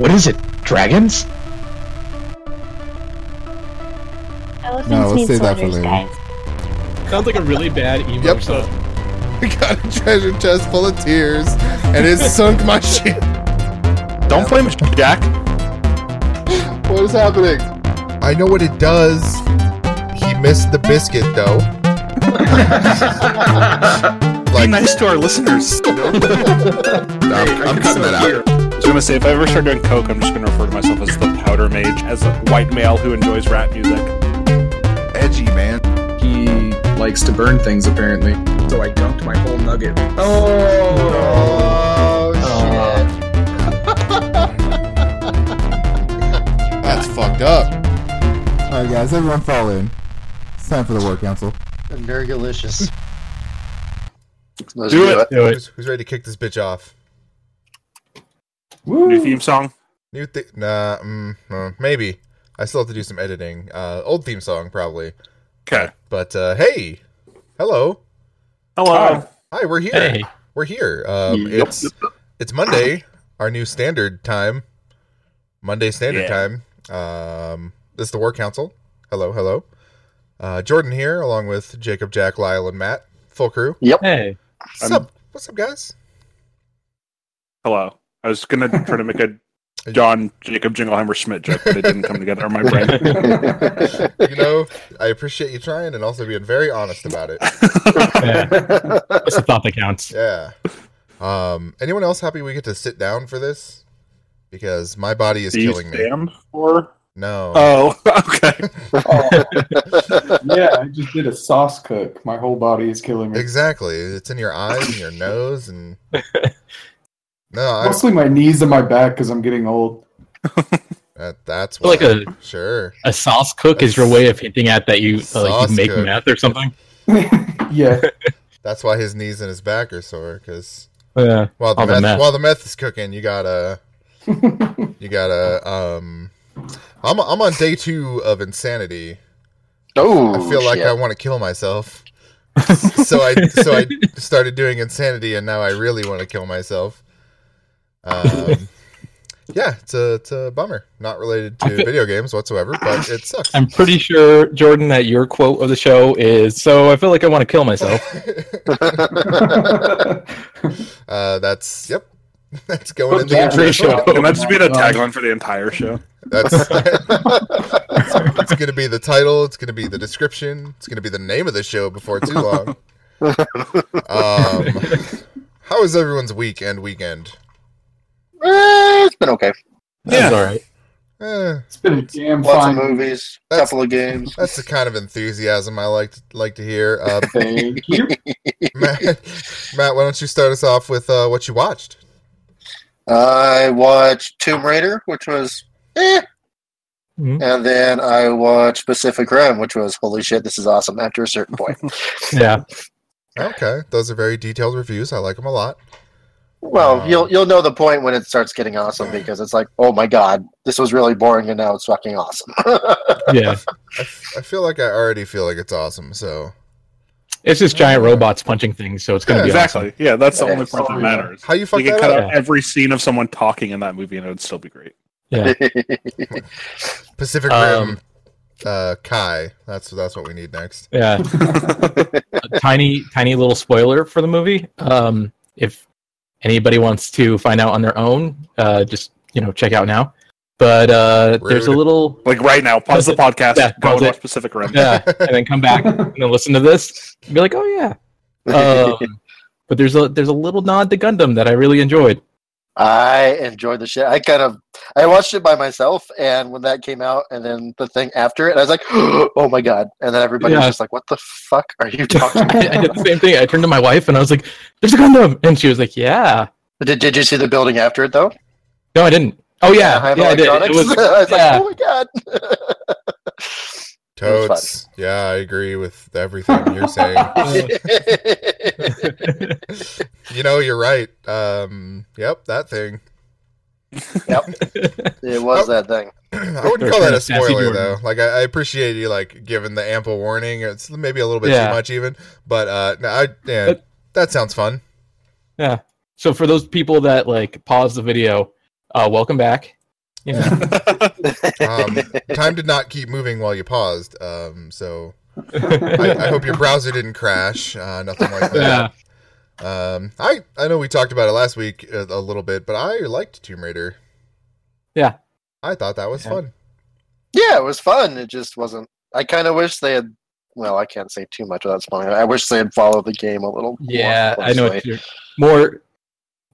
What is it? Dragons? Elephants No, let's need save that for soldiers, later. guys. Sounds like a really bad emo Yep. song. We got a treasure chest full of tears, and it sunk my ship. Don't blame Jack. What is happening? I know what it does. He missed the biscuit, though. Be nice to our listeners. I'm, I'm cutting that out. I was gonna say if I ever start doing coke, I'm just gonna refer to myself as the powder mage, as a white male who enjoys rap music. Edgy, man. He likes to burn things apparently. So I dunked my whole nugget. Oh, oh That's fucked up. All right, guys, everyone fall in. It's time for the war council. Very delicious. Let's Do it. Do it. Who's, who's ready to kick this bitch off? New theme song. New thing? Nah, mm, uh, maybe. I still have to do some editing. Uh, old theme song, probably. Okay. But uh, hey, hello. Hello. Hi, we're here. Hey. We're here. Um, Yep. It's it's Monday, our new standard time. Monday standard Yeah. time. Um, this is the War Council. Hello, hello. Uh, Jordan here, along with Jacob, Jack, Lyle, and Matt. Full crew. Yep. Hey. What's I'm- up? What's up, guys? Hello. I was gonna try to make a John Jacob Jingleheimer Schmidt joke, but it didn't come together in my brain. You know, I appreciate you trying and also being very honest about it. Yeah. It's the thought that counts. Yeah. Um, anyone else happy we get to sit down for this? Because my body is Do you killing me. for? No. Oh, okay. yeah, I just did a sauce cook. My whole body is killing me. Exactly. It's in your eyes and your nose and No, I, Mostly my knees and my back because I'm getting old. that, that's feel like a- sure. A sauce cook is your way of hinting at that you uh, like you make cook. meth or something. yeah, That's why his knees and his back are sore because Yeah. while the All the meth, meth. while the meth is cooking, you gotta you gotta um. I'm I'm on day two of insanity. oh, I feel like shit. I want to kill myself. so I so I started doing insanity, and now I really want to kill myself. Um, yeah, it's a it's a bummer. Not related to feel- video games whatsoever, but it sucks. I'm pretty sure, Jordan, that your quote of the show is so I feel like I want to kill myself. uh, that's yep. That's going in the Jack intro. Ratio. Can that just be the tagline for the entire show? That's it's, it's going to be the title. It's going to be the description. It's going to be the name of the show before too long. Um, how was everyone's week and weekend? Eh, it's been okay. That's all right. Eh, it's been a damn Lots fine of movies, That's- couple of games. that's the kind of enthusiasm I like to, like to hear. Uh, Thank you. Matt, Matt, why don't you start us off with uh, what you watched? I watched Tomb Raider, which was eh. Mhm. And then I watched Pacific Rim, which was holy shit, this is awesome after a certain point. Yeah. Okay, those are very detailed reviews. I like them a lot. Well, Um, you'll you'll know the point when it starts getting awesome because it's like, oh my god, this was really boring and now it's fucking awesome. Yeah. I, f- I feel like I already feel like it's awesome. So, It's just giant robots punching things, so it's gonna Yeah, be Exactly. Yeah, that's the Yeah. only part that matters. how you fuck You can that cut up? out every scene of someone talking in that movie, and it would still be great. Yeah. Pacific Um, Rim, uh, Kai. That's that's what we need next. Yeah. a tiny, tiny little spoiler for the movie. Um, if anybody wants to find out on their own, uh, just you know, check out now. But uh, there's a little, Like right now, pause the podcast, Yeah, go pause and it. watch Pacific Rim. yeah, and then come back and then listen to this and be like, oh yeah. Um, but there's a there's a little nod to Gundam that I really enjoyed. I enjoyed the shit. I kind of I watched it by myself, and when that came out, and then the thing after it, I was like, "Oh my god!" And then everybody was just like, "What the fuck are you talking I, I did the same thing. I turned to my wife and I was like, "There's a Gundam," and she was like, "Yeah." did Did you see the building after it though? No, I didn't. Oh yeah, Anaheim yeah, I did. It was, I was yeah. like, "Oh my god!" was Totes. Yeah, I agree with everything you're saying. you know, you're right. Um, yep, that thing. Yep, it was that thing. I wouldn't call that a spoiler though. Like I, I appreciate you like giving the ample warning. It's maybe a little bit Yeah. too much even, but uh, no, I yeah, But- that sounds fun. Yeah. So for those people that like pause the video, uh, welcome back. You know, Um, time did not keep moving while you paused. Um, so I, I hope your browser didn't crash. Uh, nothing like yeah. that. Um, I I know we talked about it last week a, a little bit, but I liked Tomb Raider. Yeah. I thought that was Yeah. fun. Yeah, it was fun. It just wasn't. I kind of wish they had. Well, I can't say too much without spoiling. it. I wish they had followed the game a little. Yeah, more I know. What you're, more uh,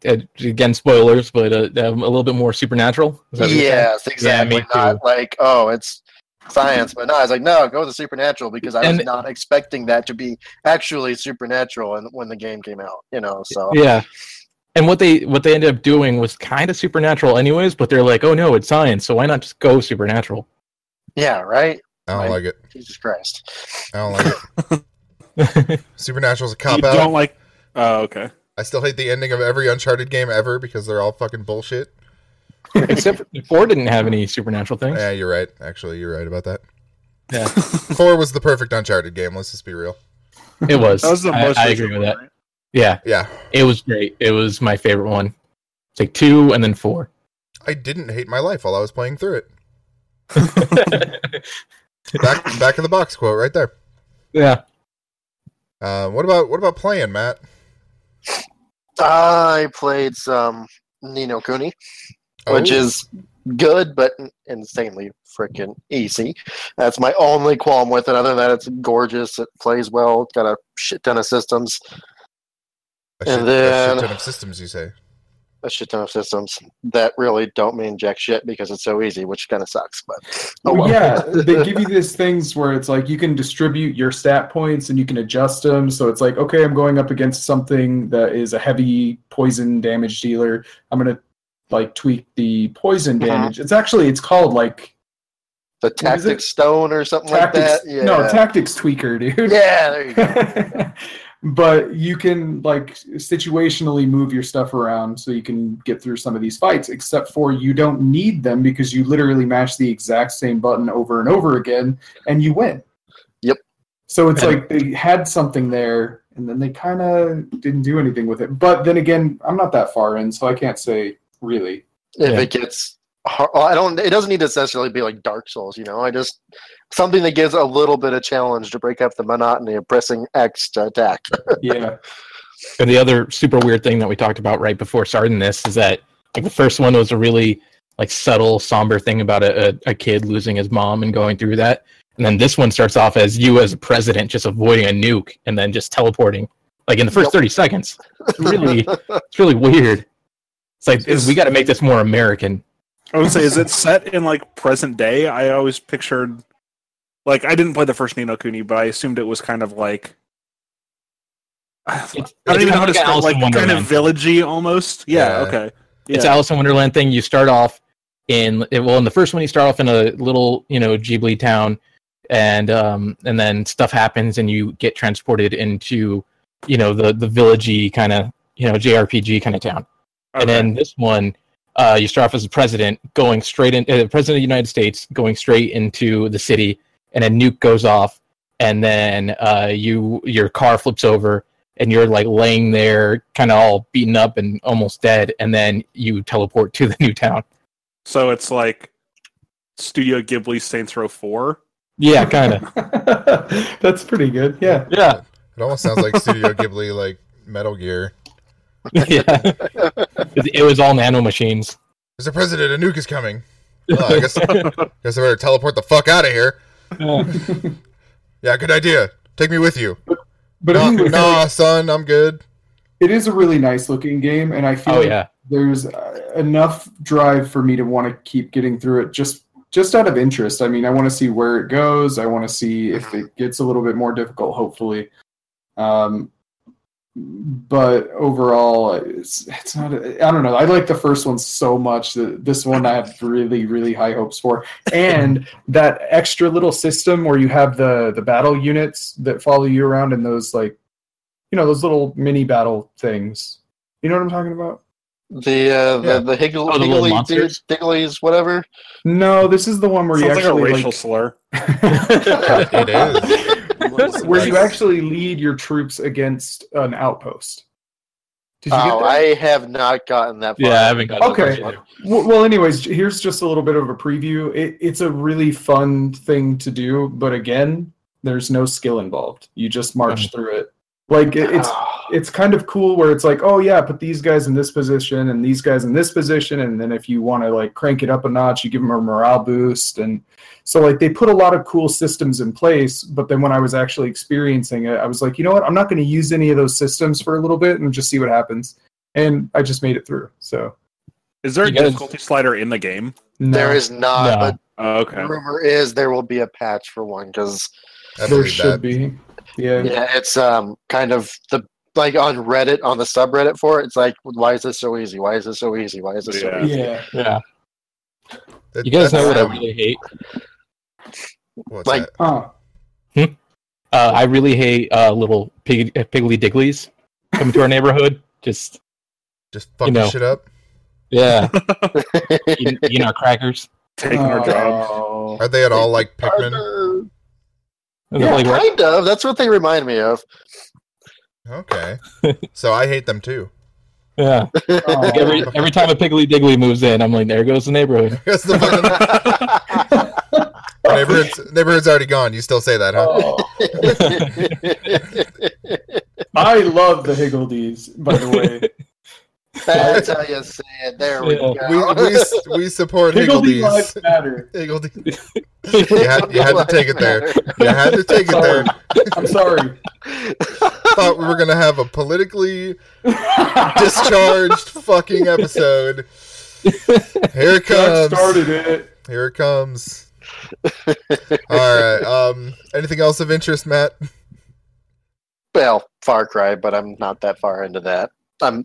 again, spoilers, but uh, a little bit more supernatural. Is that what you're saying? Yes, exactly. me Not too. like oh, it's science, but no, I was like, no, go with the supernatural because I was And- not expecting that to be actually supernatural. And when the game came out, you know, so Yeah. And what they what they ended up doing was kind of supernatural, anyways. But they're like, oh no, it's science, so why not just go supernatural? yeah, right. I don't Right. like it. Jesus Christ. I don't like it. Supernatural's a you cop out. don't like. Oh, okay. I still hate the ending of every Uncharted game ever because they're all fucking bullshit. Except four didn't have any supernatural things. Yeah, you're right. Actually, you're right about that. Yeah, Four was the perfect Uncharted game. Let's just be real. it was. That was the most. I recent agree with that. right? Yeah, Yeah, it was great. It was my favorite one. It's like two and then four. I didn't hate my life while I was playing through it. Back back of the box quote right there. yeah. Uh, what about what about playing, Matt? I played some Ni no Kuni, which Oh, is good but insanely freaking easy. That's my only qualm with it. Other than that, it's gorgeous. It plays well. It's got a shit ton of systems. a shit, and a then- shit ton of systems. You say? A shit ton of systems that really don't mean jack shit because it's so easy, which kind of sucks. But oh Well, yeah, they give you these things where it's like you can distribute your stat points and you can adjust them. So it's like, okay, I'm going up against something that is a heavy poison damage dealer. I'm gonna like tweak the poison Mhm. damage. It's actually it's called like the is it? tactic stone or something tactics. like that. Yeah. No, tactics tweaker, dude. yeah, there you go. but you can like situationally move your stuff around so you can get through some of these fights except for you don't need them because you literally mash the exact same button over and over again and you win Yep. so it's And- like they had something there and then they kind of didn't do anything with it but then again i'm not that far in so i can't say really if Yeah. it gets hard, well, I don't. It doesn't need to necessarily be like Dark Souls. You know, I just something that gives a little bit of challenge to break up the monotony of pressing X to attack. yeah And the other super weird thing that we talked about right before starting this is that like the first one was a really like subtle, somber thing about a, a, a kid losing his mom and going through that. And then this one starts off as you as a president just avoiding a nuke and then just teleporting like in the first Yep. 30 seconds. It's really it's really weird. It's like Is- we got to make this more American. I would say, is it set in like present day? I always pictured, like, I didn't play the first Ni no Kuni, but I assumed it was kind of like. I don't even know how kind to of like describe like in kind of villagey almost. Yeah, Yeah. okay. It's Yeah. Alice in Wonderland thing. You start off in well in the first one you start off in a little you know Ghibli town, and um and then stuff happens and you get transported into you know the the villagey kind of you know JRPG kind of town. And then this one, uh, you start off as a president going straight in, uh, president of the United States going straight into the city, and a nuke goes off, and then uh, you your car flips over, and you're like laying there, kind of all beaten up and almost dead, and then you teleport to the new town. So it's like Studio Ghibli Saints Row 4. Yeah, kind of. that's pretty good yeah yeah, It almost sounds like Studio Ghibli, like Metal Gear. yeah. it, it was all nano machines. Mr. President, a nuke is coming. Well, I guess, guess I better teleport the fuck out of here. Yeah, good idea. Take me with you. but Nah, anyway, nah, son, I'm good. it is a really nice looking game and i feel Oh like yeah, there's uh, enough drive for me to want to keep getting through it just just out of interest i mean i want to see where it goes i want to see if it gets a little bit more difficult hopefully um but overall it's it's not I don't know I like the first one so much that this one I have really really high hopes for and that extra little system where you have the the battle units that follow you around and those like you know those little mini battle things you know what I'm talking about The uh, Yeah. the the Higgle, Oh, the Higgly monsters? Digglies, whatever. No, this is the one where you Sounds like a actually racial like, slur. It is. Where you actually lead your troops against an outpost Did you Oh, get that? I have not gotten that far. Yeah, I haven't got Okay. that. Well, anyways, here's just a little bit of a preview. It, it's a really fun thing to do, but again, there's no skill involved. You just march through it. Like it, it's ah. It's kind of cool where it's like, oh yeah, put these guys in this position and these guys in this position, and then if you want to like crank it up a notch, you give them a morale boost, and so like they put a lot of cool systems in place. But then when I was actually experiencing it, I was like, you know what, I'm not going to use any of those systems for a little bit and just see what happens. And I just made it through. So Is there a guys- difficulty slider in the game? no, There is not, No. but Oh, okay. the rumor is there will be a patch for one because there should that. be. Yeah. yeah, it's um kind of the like on Reddit on the subreddit for it. It's like, why is this so easy? Why is this so easy? Why is this so Yeah. easy? Yeah. Yeah. That- You guys know what I really hate? What's like- that? Huh. Uh, I really hate uh, little pig, uh, piggly digglies coming to our neighborhood. Just Just fucking know. shit up. yeah, eating, eating our crackers. Taking our job. Oh. Are they at all like Pikmin? Yeah, Like, what? kind of. That's what they remind me of. Okay. so I hate them too. yeah. Oh. Like every oh. every time a piggly diggly moves in, I'm like, there goes the neighborhood. Because the fucking neighborhood's, neighborhood's already gone. You still say that, huh? Oh. I love the Higgledies, by the way. That's how you say it. There we go. We, we, we support Higgledy Higgledies. matter. Higgledy. You had, you had to take it there. You had to take it there. I'm sorry. Thought we were gonna have a politically discharged fucking episode. Here it Jack comes. started it. Here it comes. All right. Um. Anything else of interest, Matt? Well, Far Cry, but I'm not that far into that. I'm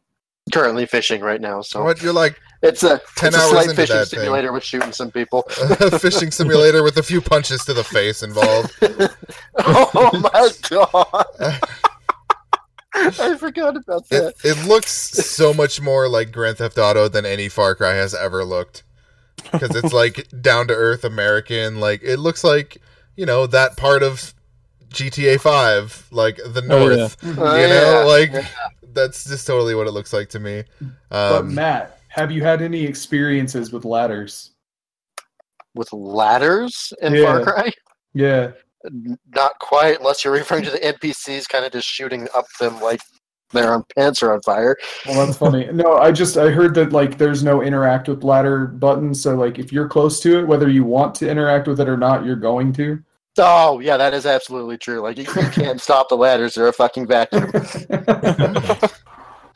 currently fishing right now, so What you're like it's a 10 it's a hours slight into fishing that thing. simulator with shooting some people. a fishing simulator with a few punches to the face involved. oh my god! I forgot about that. It, it looks so much more like Grand Theft Auto than any Far Cry has ever looked. Because it's like down to earth American. Like it looks like you know that part of GTA Five, like the Oh, yeah. North. Oh, You know, yeah. like that's just totally what it looks like to me. But Um, Matt, have you had any experiences with ladders? with ladders in Yeah. Far Cry. Yeah. Not quite, unless you're referring to the NPCs kind of just shooting up them like their own pants are on fire. Well, that's funny. No, I just I heard that like there's no interact with ladder button, so like if you're close to it, whether you want to interact with it or not, you're going to. Oh, yeah, that is absolutely true. Like, you, you can't stop the ladders, they're a fucking vacuum.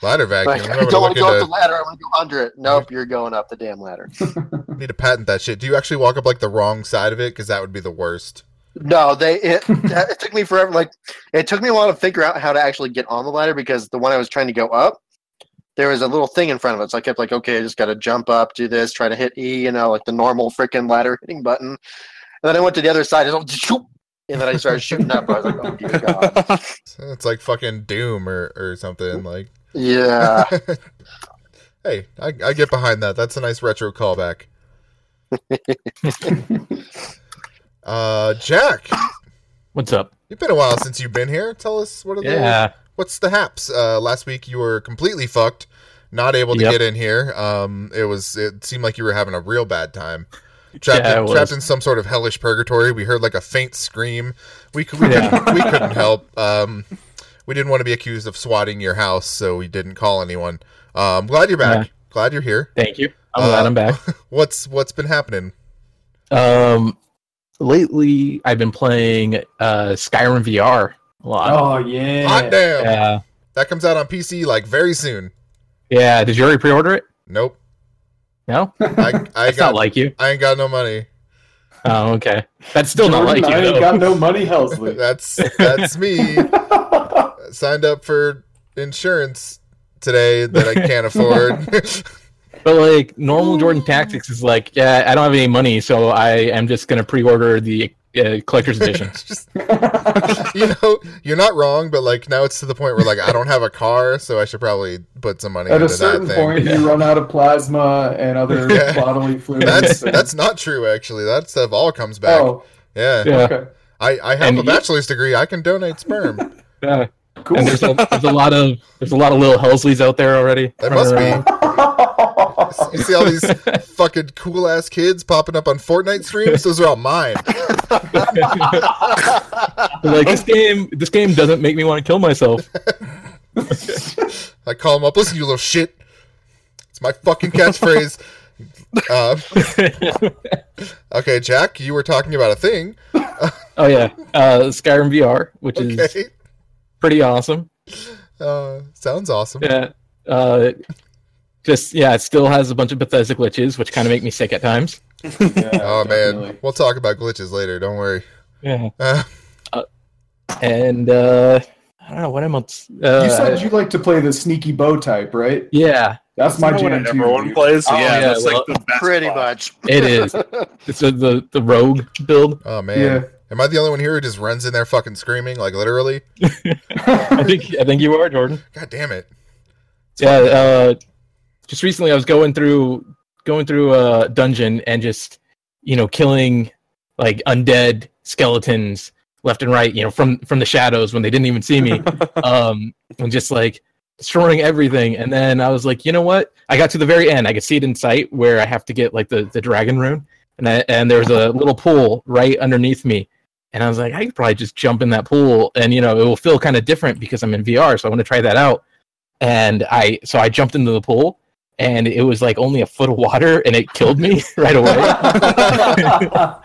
ladder vacuum. Like, I don't want to go up the ladder, I want to go under it. Nope, you're going up the damn ladder. need to patent that shit. Do you actually walk up like the wrong side of it? Because that would be the worst. No, they it, it took me forever. Like it took me a while to figure out how to actually get on the ladder because the one I was trying to go up, there was a little thing in front of it. So I kept like, okay, I just got to jump up, do this, try to hit E, you know, like the normal freaking ladder hitting button. And then I went to the other side, and, shoop, and then I started shooting up. I was like, oh dear god, It's like fucking Doom or, or something. Like, yeah. hey, I, I get behind that. That's a nice retro callback. uh, Jack, What's up? you've been a while since you've been here. Tell us what are the Yeah. what's the haps? Uh, last week you were completely fucked, not able to Yep. get in here. Um, it was it seemed like you were having a real bad time. Trapped, Yeah, in, trapped in some sort of hellish purgatory. We heard like a faint scream. We cou- we, Yeah. couldn't, we couldn't help. Um, we didn't want to be accused of swatting your house, so we didn't call anyone. Uh, I'm glad you're back. Glad you're here. Thank you. I'm Uh, glad I'm back. What's what's been happening? Um, lately I've been playing uh Skyrim VR a lot. oh yeah. Hot damn! Yeah. That comes out on PC like very soon. Yeah. Did you already pre-order it? Nope. No. I I That's got not like you. I ain't got no money. Oh, okay. That's still not Jordan, like I you. I ain't though. got no money, Helsley. That's that's me. Signed up for insurance today that I can't afford. But like normal Jordan Tactics is like, yeah, I don't have any money, so I am just gonna pre-order the uh, collector's edition. Just you know, you're not wrong, but like now it's to the point where like I don't have a car, so I should probably put some money At a into that certain thing. point, you run out of plasma and other Yeah. bodily fluids. That's and- that's not true actually. That stuff all comes back. oh, Yeah. Yeah. okay. I, I have And a you- bachelor's degree. I can donate sperm. Yeah. cool. And there's a, there's a lot of there's a lot of little Helsleys out there already. There running must be. You see all these fucking cool ass kids popping up on Fortnite streams? Those are all mine. like this game this game doesn't make me want to kill myself. I call them up. Listen, you little shit. It's my fucking catchphrase. Um, okay, Jack, you were talking about a thing. Oh yeah, uh, Skyrim VR, which is pretty awesome. Uh, sounds awesome. Yeah, uh, just yeah, it still has a bunch of Bethesda glitches, which kind of make me sick at times. Yeah, Oh definitely. man, we'll talk about glitches later. Don't worry. Yeah, Uh, and uh, I don't know what else. Uh, You said you like to play the sneaky bow type, right? yeah, That's my Not what jam everyone dude. plays. Oh, yeah, yeah, that's well, like the best Pretty part. much. it is. it's a, the the rogue build. oh man, Yeah. am I the only one here who just runs in there fucking screaming like literally? I think I think you are Jordan. God damn it! Yeah, uh, just recently I was going through going through a dungeon and just you know killing like undead skeletons left and right, you know, from from the shadows when they didn't even see me, um, and just like destroying everything. And then I was like, you know what? I got to the very end. I could see it in sight where I have to get like the the dragon rune, and I, and there was a little pool right underneath me. And I was like, I could probably just jump in that pool, and you know, it will feel kind of different because I'm in VR. So I want to try that out and I so I jumped into the pool and it was like only a foot of water and it killed me right away.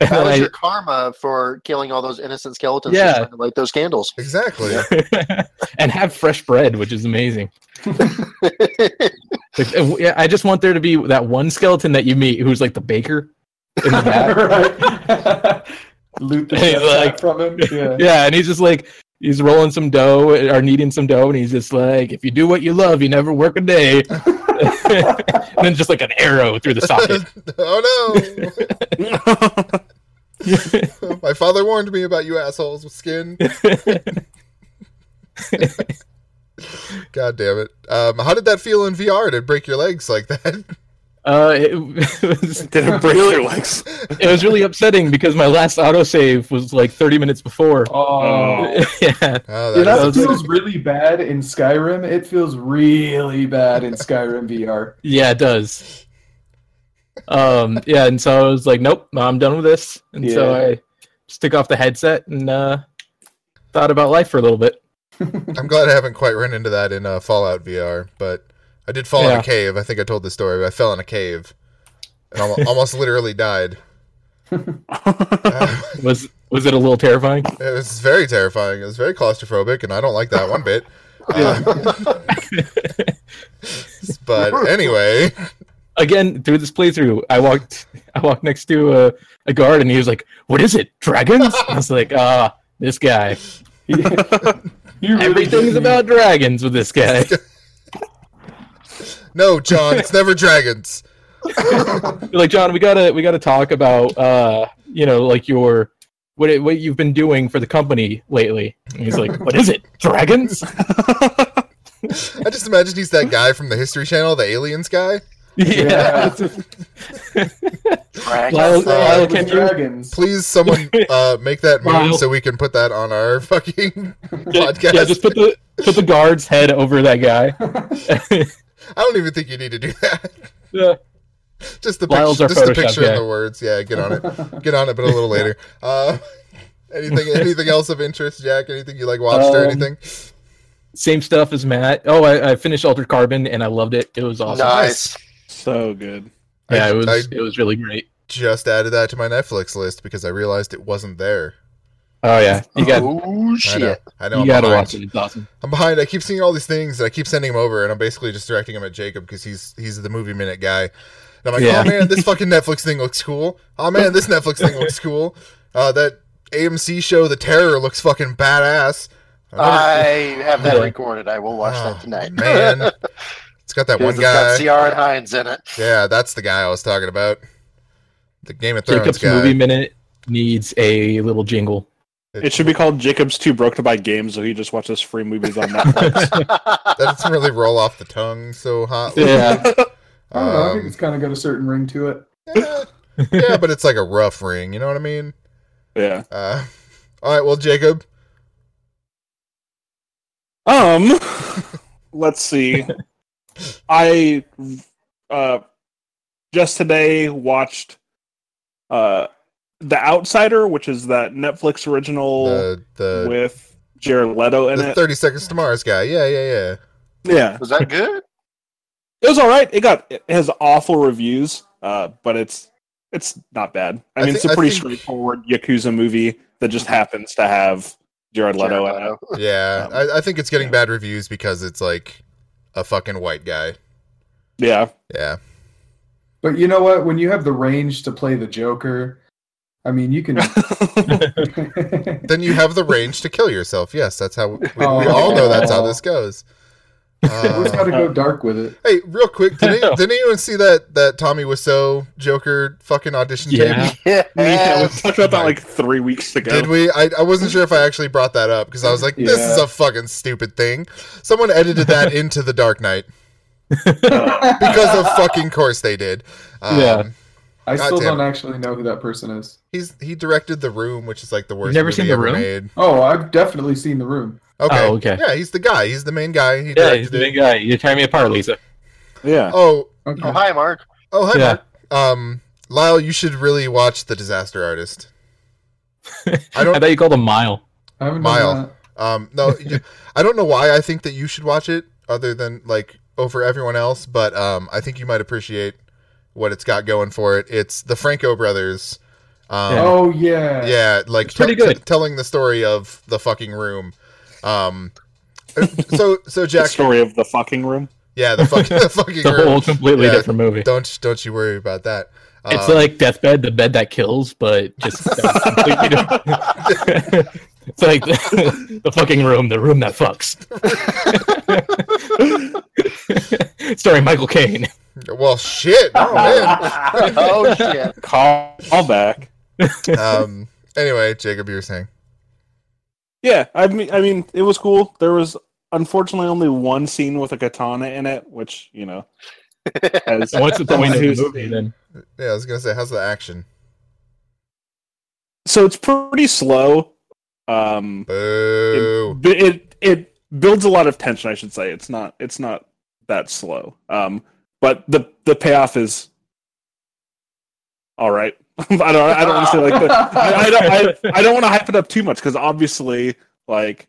That was I- your karma for killing all those innocent skeletons. Yeah. to light those candles. Exactly. and have fresh bread, which is amazing. Like, uh, yeah, I just want there to be that one skeleton that you meet who's like the baker in the back. Loot the Hey, like- from him. Yeah. yeah, and he's just like he's rolling some dough or kneading some dough, and he's just like, "If you do what you love, you never work a day." and then just like an arrow through the socket. oh no! My father warned me about you assholes with skin. God damn it! Um, how did that feel in VR to break your legs like that? Uh, it, it was Did it break your legs? it was really upsetting because my last autosave was like 30 minutes before. Oh. yeah, Oh, Yeah, that that is- feels really bad in Skyrim. It feels really bad in Skyrim VR. yeah, it does. Um, yeah, and so I was like, nope, I'm done with this. And so I just took off the headset and uh, thought about life for a little bit. I'm glad I haven't quite run into that in uh, Fallout VR, but I did fall in a cave. I think I told this story. I fell in a cave and almost, almost literally died. Uh, Was was it a little terrifying? it was very terrifying. It was very claustrophobic, and I don't like that one bit. Uh, but anyway, Again, through this playthrough, I walked I walked next to a, a guard and he was like, "What is it? Dragons?" I was like, "Ah, this guy. Everything's about dragons with this guy." No, John, it's never dragons. You're like John, we gotta we gotta talk about uh you know like your what it, what you've been doing for the company lately. And he's like, what is it? Dragons? I just imagine he's that guy from the History Channel, the aliens guy. yeah. Dragons. Lyle, Uh, Lyle, can you dragons. Please, someone uh, make that meme Lyle. so we can put that on our fucking yeah, podcast. yeah, just put the put the guard's head over that guy. I don't even think you need to do that. yeah. Just the Lyle's picture, our just the picture guy. and the words. Yeah, get on it. Get on it, but a little later. Uh, anything, anything else of interest, Jack? Anything you like watched or Um, anything? Same stuff as Matt. Oh, I, I finished Altered Carbon and I loved it. It was awesome. Nice. So good. Yeah, I- it was I- it was really great. Just added that to my Netflix list because I realized it wasn't there. Oh yeah, you got oh I know. shit! I know. you I'm got to behind. watch it. It's awesome. I'm behind. I keep seeing all these things, and I keep sending them over, and I'm basically just directing them at Jacob because he's he's the movie minute guy. And I'm like, Yeah. oh man, this fucking Netflix thing looks cool. Oh man, this Netflix thing looks cool. Uh, that AMC show, The Terror, looks fucking badass. I have that Yeah. recorded. I will watch Oh, that tonight. man, it's got that one guy. it's got guy. Ciarán Hinds in it. Yeah, that's the guy I was talking about. The Game of Thrones Jacob's guy. movie minute needs a little jingle. It should be called Jacob's Too Broke to Buy Games, so he just watches free movies on Netflix. That doesn't really roll off the tongue so hot. Yeah. I don't know. I think Um, it's kind of got a certain ring to it. yeah, yeah, but it's like a rough ring. You know what I mean? yeah. Uh, all right, well, Jacob, Um, let's see. I uh just today watched uh The Outsider, which is that Netflix original The the, with Jared Leto in the it. Thirty Seconds to Mars guy. Yeah, yeah, yeah. Yeah, Was that good? it was all right. It got it has awful reviews, uh, but it's it's not bad. I I mean, thi- it's a pretty think- straightforward yakuza movie that just happens to have Jared Leto Jared in it. Leto. Yeah, Um, I, I think it's getting yeah. bad reviews because it's like a fucking white guy. Yeah, Yeah, But you know what? When you have the range to play the Joker, I mean, you can. then you have the range to kill yourself. Yes, that's how we, we Oh. all know that's how this goes. Always got to Uh, go dark with it. hey, real quick, did, any, did anyone see that that Tommy Wiseau Joker fucking audition Yeah. tape? Yeah. yeah. We talked about that like three weeks ago. Did we? I, I wasn't sure if I actually brought that up because I was like, this is a fucking stupid thing. Someone edited that into the Dark Knight because of fucking course they did. Um, Yeah. I God still don't actually know who that person is. He's he directed The Room, which is like the worst You've never movie seen The ever Room? made. Oh, I've definitely seen The Room. Okay. Oh, okay. Yeah, he's the guy. He's the main guy. He Yeah, he's the it. big guy. You're tearing me apart, Lisa. Yeah. Oh, Okay. Oh, hi, Mark. oh, hi, Yeah. Mark. Um, Lyle, you should really watch The Disaster Artist. I I don't. I thought you called him Mile. I Mile. Um, no, you, I don't know why I think that you should watch it, other than like over everyone else. But um, I think you might appreciate what it's got going for it. It's the Franco brothers. Um, Yeah. Oh yeah. yeah, like It's pretty tell- good. t- telling the story of the fucking room. Um, so so The Jack, story of the fucking room. yeah, the fucking the fucking It's a room. whole completely Yeah. different movie. Don't don't you worry about that. It's Um, like Deathbed, the bed that kills, but just completely different. it's like the, the fucking room, the room that fucks. Starring Michael Caine. well, shit. Oh man. oh shit! Call, call back. Um. Anyway, Jacob, you were saying. Yeah, I mean, I mean, it was cool. There was unfortunately only one scene with a katana in it, which you know, as What's the point of the movie then? Yeah, I was gonna say, how's the action? so it's pretty slow. Um, Boo. it, it it builds a lot of tension. I should say it's not it's not that slow. Um, but the the payoff is all right. I don't I don't want to say like the, I, I don't I, I don't want to hype it up too much because obviously like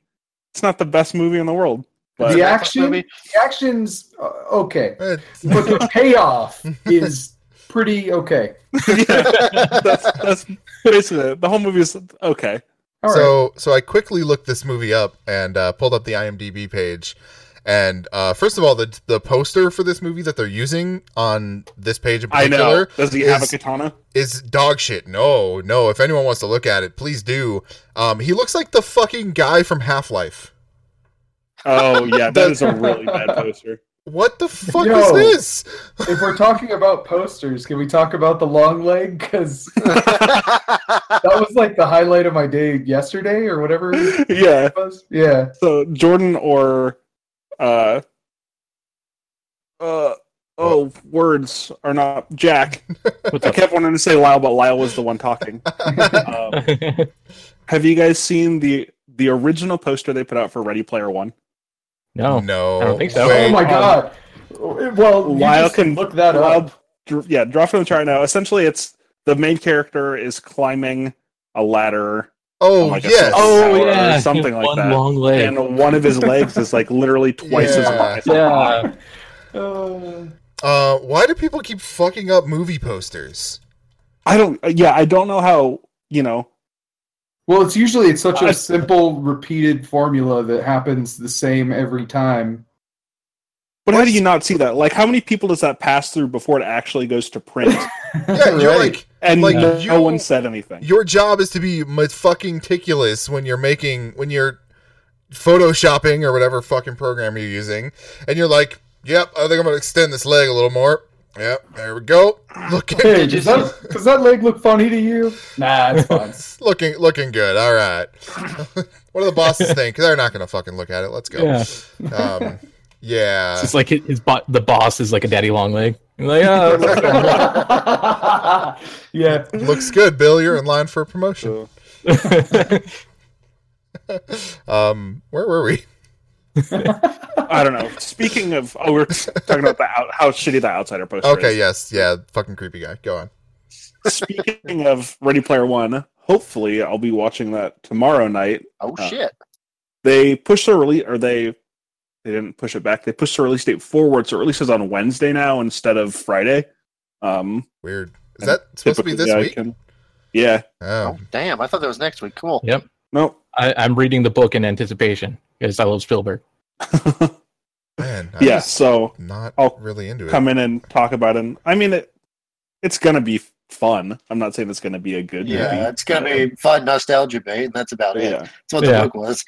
it's not the best movie in the world. But the action, the action's uh, okay, but the payoff is pretty okay. yeah, that's that's basically it. The whole movie is okay. All right. so so I quickly looked this movie up and uh, pulled up the IMDb page. And uh, first of all, the the poster for this movie that they're using on this page in I particular know. Does he have a katana? is dog shit. No, no. If anyone wants to look at it, please do. Um, he looks like the fucking guy from Half Life. Oh yeah, that is a really bad poster. What the fuck Yo. is this? if we're talking about posters, can we talk about the long leg? Because that was like the highlight of my day yesterday or whatever Yeah. Yeah. So Jordan or uh uh oh words are not Jack. What's I kept wanting to say Lyle, but Lyle was the one talking. Um, have you guys seen the the original poster they put out for Ready Player One? no. no, I don't think so. Wait, oh my god. Well, you Lyle just can look that Lyle, up. dr- yeah, draw from the chart now. Essentially, it's the main character is climbing a ladder, Oh like a yes. cell- Oh Or yeah, something like one that. long leg. and one of his legs is like literally twice as long. wide. yeah, Uh, Uh, why do people keep fucking up movie posters? I don't. Yeah, I don't know how. You know, well, it's usually it's such a simple, repeated formula that happens the same every time. but how do you not see that? Like, how many people does that pass through before it actually goes to print? Yeah, you're Right. like And Like, no, you- no one said anything. your job is to be fucking meticulous when you're making when you're photoshopping or whatever fucking program you're using, and you're like, "Yep, I think I'm gonna extend this leg a little more." Yep, there we go. Looking, Hey, does that, does that leg look funny to you? Nah, it's fine. looking, looking good. All right. what do the bosses think? They're not gonna fucking look at it. Let's go. yeah. Um, yeah. It's just like his, his bo- the boss is like a daddy long leg. You're like, oh, yeah. Looks good, Bill. You're in line for a promotion. Um, where were we? I don't know. Speaking of, oh, we're talking about the out, how shitty the outsider poster. Okay, is. yes, yeah, fucking creepy guy. Go on. Speaking of Ready Player One, hopefully I'll be watching that tomorrow night. Oh Uh, shit! They pushed the release, or they they didn't push it back. They pushed the release date forward, so it releases on Wednesday now instead of Friday. Um, Weird. Is that supposed to be this I week? can- yeah. Oh, Oh damn! I thought that was next week. Cool. Yep. No. I, I'm reading the book in anticipation because I love Spielberg. man. I'm yeah. So not I'll really into it. come in and talk about it. I mean, it, it's gonna be fun. I'm not saying it's gonna be a good Yeah, movie. it's gonna be fun nostalgia bait, and that's about it. Yeah. That's what the Yeah. book was.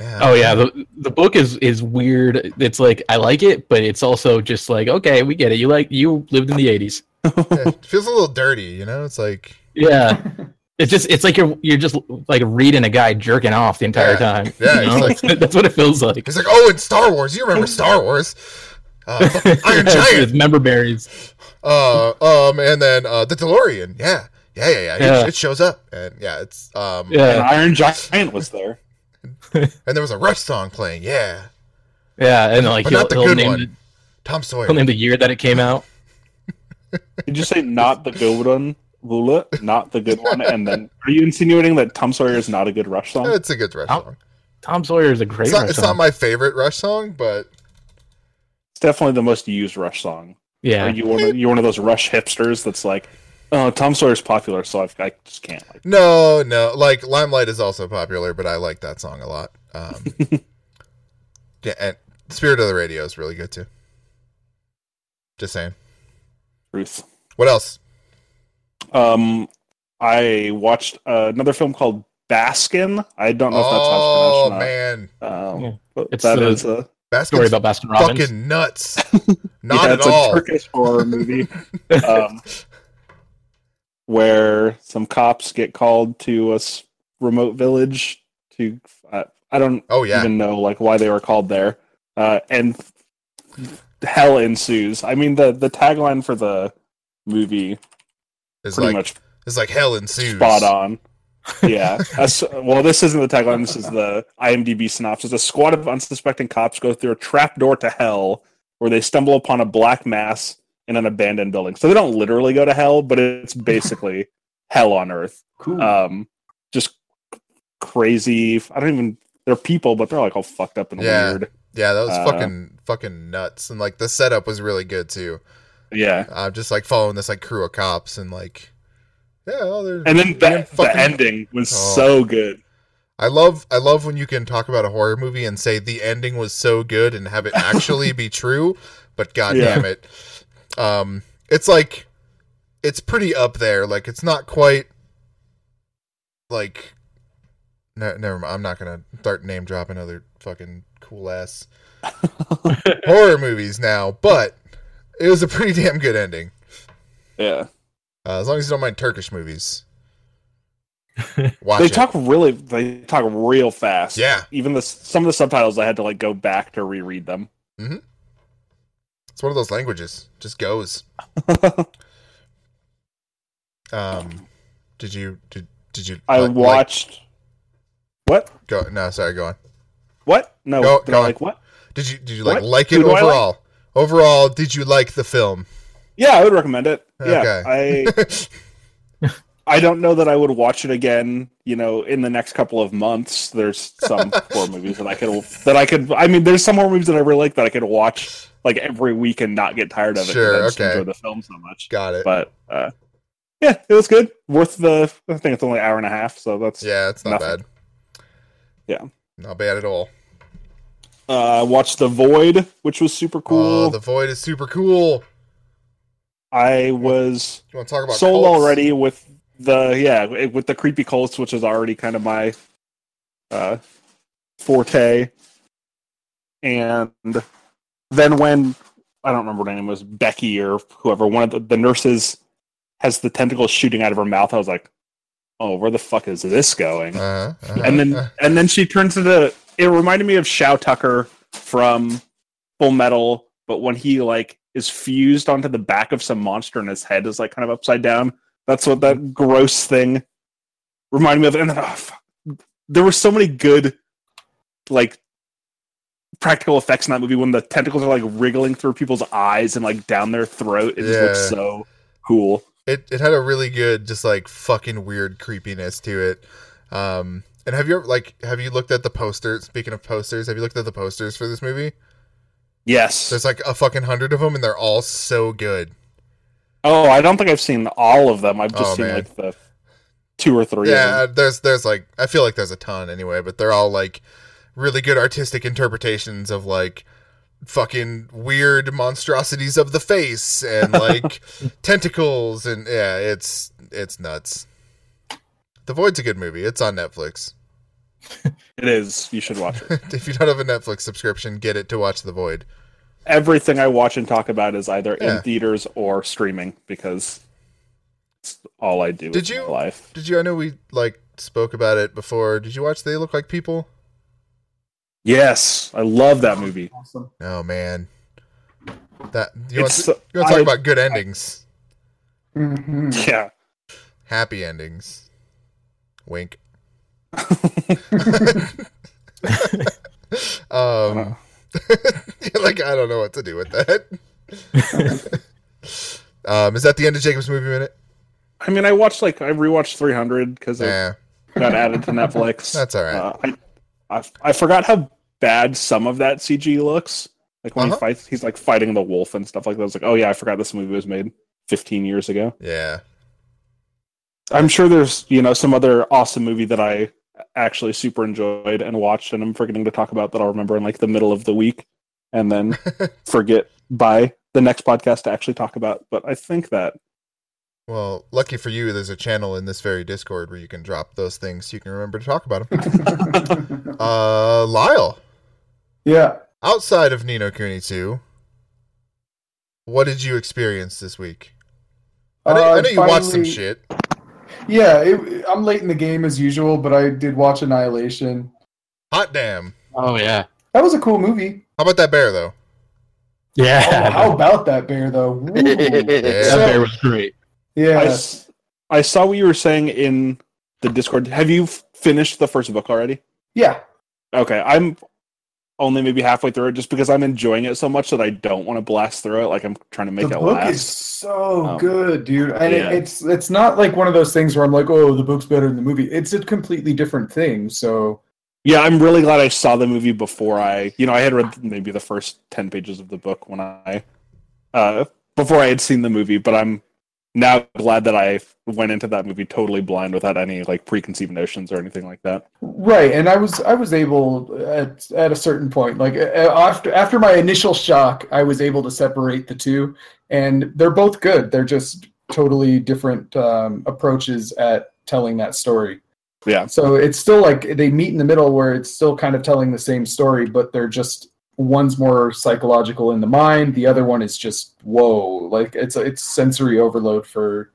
Yeah. Oh yeah, the the book is is weird. It's like I like it, but it's also just like okay, we get it. You like you lived in the '80s. Yeah, it feels a little dirty, you know? It's like Yeah, it's just it's like you're you're just like reading a guy jerking off the entire Yeah. time. Yeah, you know? like- that's what it feels like. He's like, oh, it's Star Wars. You remember Star Wars? Uh, Iron With Giant. member berries. Uh, um, and then uh, the DeLorean. Yeah, yeah, yeah, yeah. It, Yeah. it shows up, and yeah, it's um, And Yeah, Iron Giant was there. And there was a Rush song playing. Yeah, yeah, and like but he'll, not the he'll good name one. the, Tom Sawyer. he'll name the year that it came out. Did you say not the good one, Lula? Not the good one, and then are you insinuating that Tom Sawyer is not a good Rush song? It's a good Rush I'll- song. Tom Sawyer is a great. It's not, Rush it's song. not my favorite Rush song, but It's definitely the most used Rush song. yeah, Are you one of, you're one of those Rush hipsters that's like, oh, Tom Sawyer's popular, so I, I just can't like. no, no. Like Limelight is also popular, but I like that song a lot. Um, yeah, and Spirit of the Radio is really good too. Just saying. Ruth. What else? Um, I watched uh, another film called Baskin. I don't know if that's how oh it's pronounced. man. Um, Yeah. but It's that the- is a story about Baskin Robbins. fucking nuts. Not yeah, at it's all. a Turkish horror movie. um, where some cops get called to a remote village to uh, I don't Oh yeah, even know like why they were called there, uh, and hell ensues. I mean the the tagline for the movie is pretty like much it's like hell ensues. spot on. Yeah. A well, this isn't the tagline. This is the IMDb synopsis. A squad of unsuspecting cops go through a trapdoor to hell where they stumble upon a black mass in an abandoned building. So they don't literally go to hell, but it's basically hell on earth. Cool. Um, just crazy. I don't even. They're people, but they're like all fucked up and Yeah. weird. Yeah, that was Uh, fucking fucking nuts, and like the setup was really good too. Yeah. I'm just like following this like crew of cops, and like yeah, they're And then the, fucking- the ending was Oh. so good. I love I love when you can talk about a horror movie and say the ending was so good and have it actually be true, but god Yeah. damn it. Um it's like it's pretty up there. Like it's not quite like no, never mind. I'm not gonna start name dropping other fucking cool ass horror movies now, but it was a pretty damn good ending. Yeah. Uh, as long as you don't mind Turkish movies. Watch they it. talk really they talk real fast Yeah. even the some of the subtitles i had to like go back to reread them It's one of those languages. Just goes. Um, did you did did you? i like- like- watched what go no, sorry. Go on. what no Go- go on. like what Did you did you like What? like it do I like? overall? Overall, did you like the film? yeah i would recommend it yeah Okay. i i don't know that i would watch it again you know in the next couple of months there's some horror movies that i could that i could i mean there's some horror movies that i really like that i could watch like every week and not get tired of it. Sure, I just okay. enjoy the film so much Got it. but uh yeah it was good worth the i think it's only an hour and a half so that's yeah, it's not nothing. bad. Yeah. Not bad at all. Uh, I watched The Void, which was super cool. Oh, the void is super cool. I was You want to talk about sold cults? already with the yeah with the creepy cults, which is already kind of my uh, forte. And then when I don't remember what her name was Becky or whoever one of the, the nurses has the tentacles shooting out of her mouth, I was like, oh, where the fuck is this going? Uh-huh, uh-huh, and then uh, and then she turns to the. it reminded me of Shou Tucker from Full Metal, but when he like is fused onto the back of some monster and his head is like kind of upside down. That's what that gross thing reminded me of. And then oh, fuck. there were so many good like practical effects in that movie when the tentacles are like wriggling through people's eyes and like down their throat. It just looks so cool. it it had a really good just like fucking weird creepiness to it um and have you ever like have you looked at the posters speaking of posters have you looked at the posters for this movie Yes. there's like a fucking hundred of them and they're all so good Oh, I don't think I've seen all of them. I've just Oh, seen man. like the two or three. yeah there's there's like i feel like there's a ton anyway but they're all like really good artistic interpretations of like fucking weird monstrosities of the face and like tentacles and yeah it's it's nuts the void's a good movie it's on netflix It is. You should watch it. if you don't have a netflix subscription get it to watch the void Everything I watch and talk about is either Yeah. in theaters or streaming because it's all I do. Did with you- my life? Did you? I know we like spoke about it before. Did you watch They Look Like People? Yes, I love that movie. Awesome. Oh man, that you want, It's to, you want to talk I- about good endings, hmm Yeah. happy endings. Wink. um, like I don't know what to do with that. um, is that the end of Jacob's movie minute? I mean, I watched like I rewatched 300 because it Yeah, got added to Netflix. That's all right. Uh, I, I I forgot how bad some of that CG looks. Like when Uh-huh. he fights, he's like fighting the wolf and stuff like that. I was like, oh yeah, I forgot this movie was made 15 years ago. yeah. I'm sure there's you know some other awesome movie that I actually super enjoyed and watched, and I'm forgetting to talk about that I'll remember in like the middle of the week, and then forget by the next podcast to actually talk about. But I think that Well, lucky for you, there's a channel in this very Discord where you can drop those things so you can remember to talk about them. uh, Lyle. Yeah. outside of Ni no Kuni 2, what did you experience this week? I know, I Uh, know you watched some shit. Yeah, it, I'm late in the game as usual, but I did watch Annihilation. Hot damn. Oh yeah, That was a cool movie. How about that bear, though? yeah. Oh, how about that bear though? Ooh. that Yeah. bear was great. I, Yeah. s- I saw what you were saying in the Discord. Have you f- finished the first book already? Yeah. Okay, I'm only maybe halfway through it just because I'm enjoying it so much that I don't want to blast through it. Like I'm trying to make the it book last. is so Um, good, dude. And yeah. it, it's it's not like one of those things where I'm like, oh, the book's better than the movie. It's a completely different thing. So Yeah, I'm really glad I saw the movie before I, you know, I had read maybe the first ten pages of the book when I, uh, before I had seen the movie. But I'm now glad that I went into that movie totally blind without any like preconceived notions or anything like that. right, and I was I was able at at a certain point, like uh, after after my initial shock, I was able to separate the two, and they're both good. They're just totally different um, approaches at telling that story. Yeah. So it's still like they meet in the middle where it's still kind of telling the same story, but they're just one's more psychological in the mind, the other one is just whoa, like it's it's sensory overload for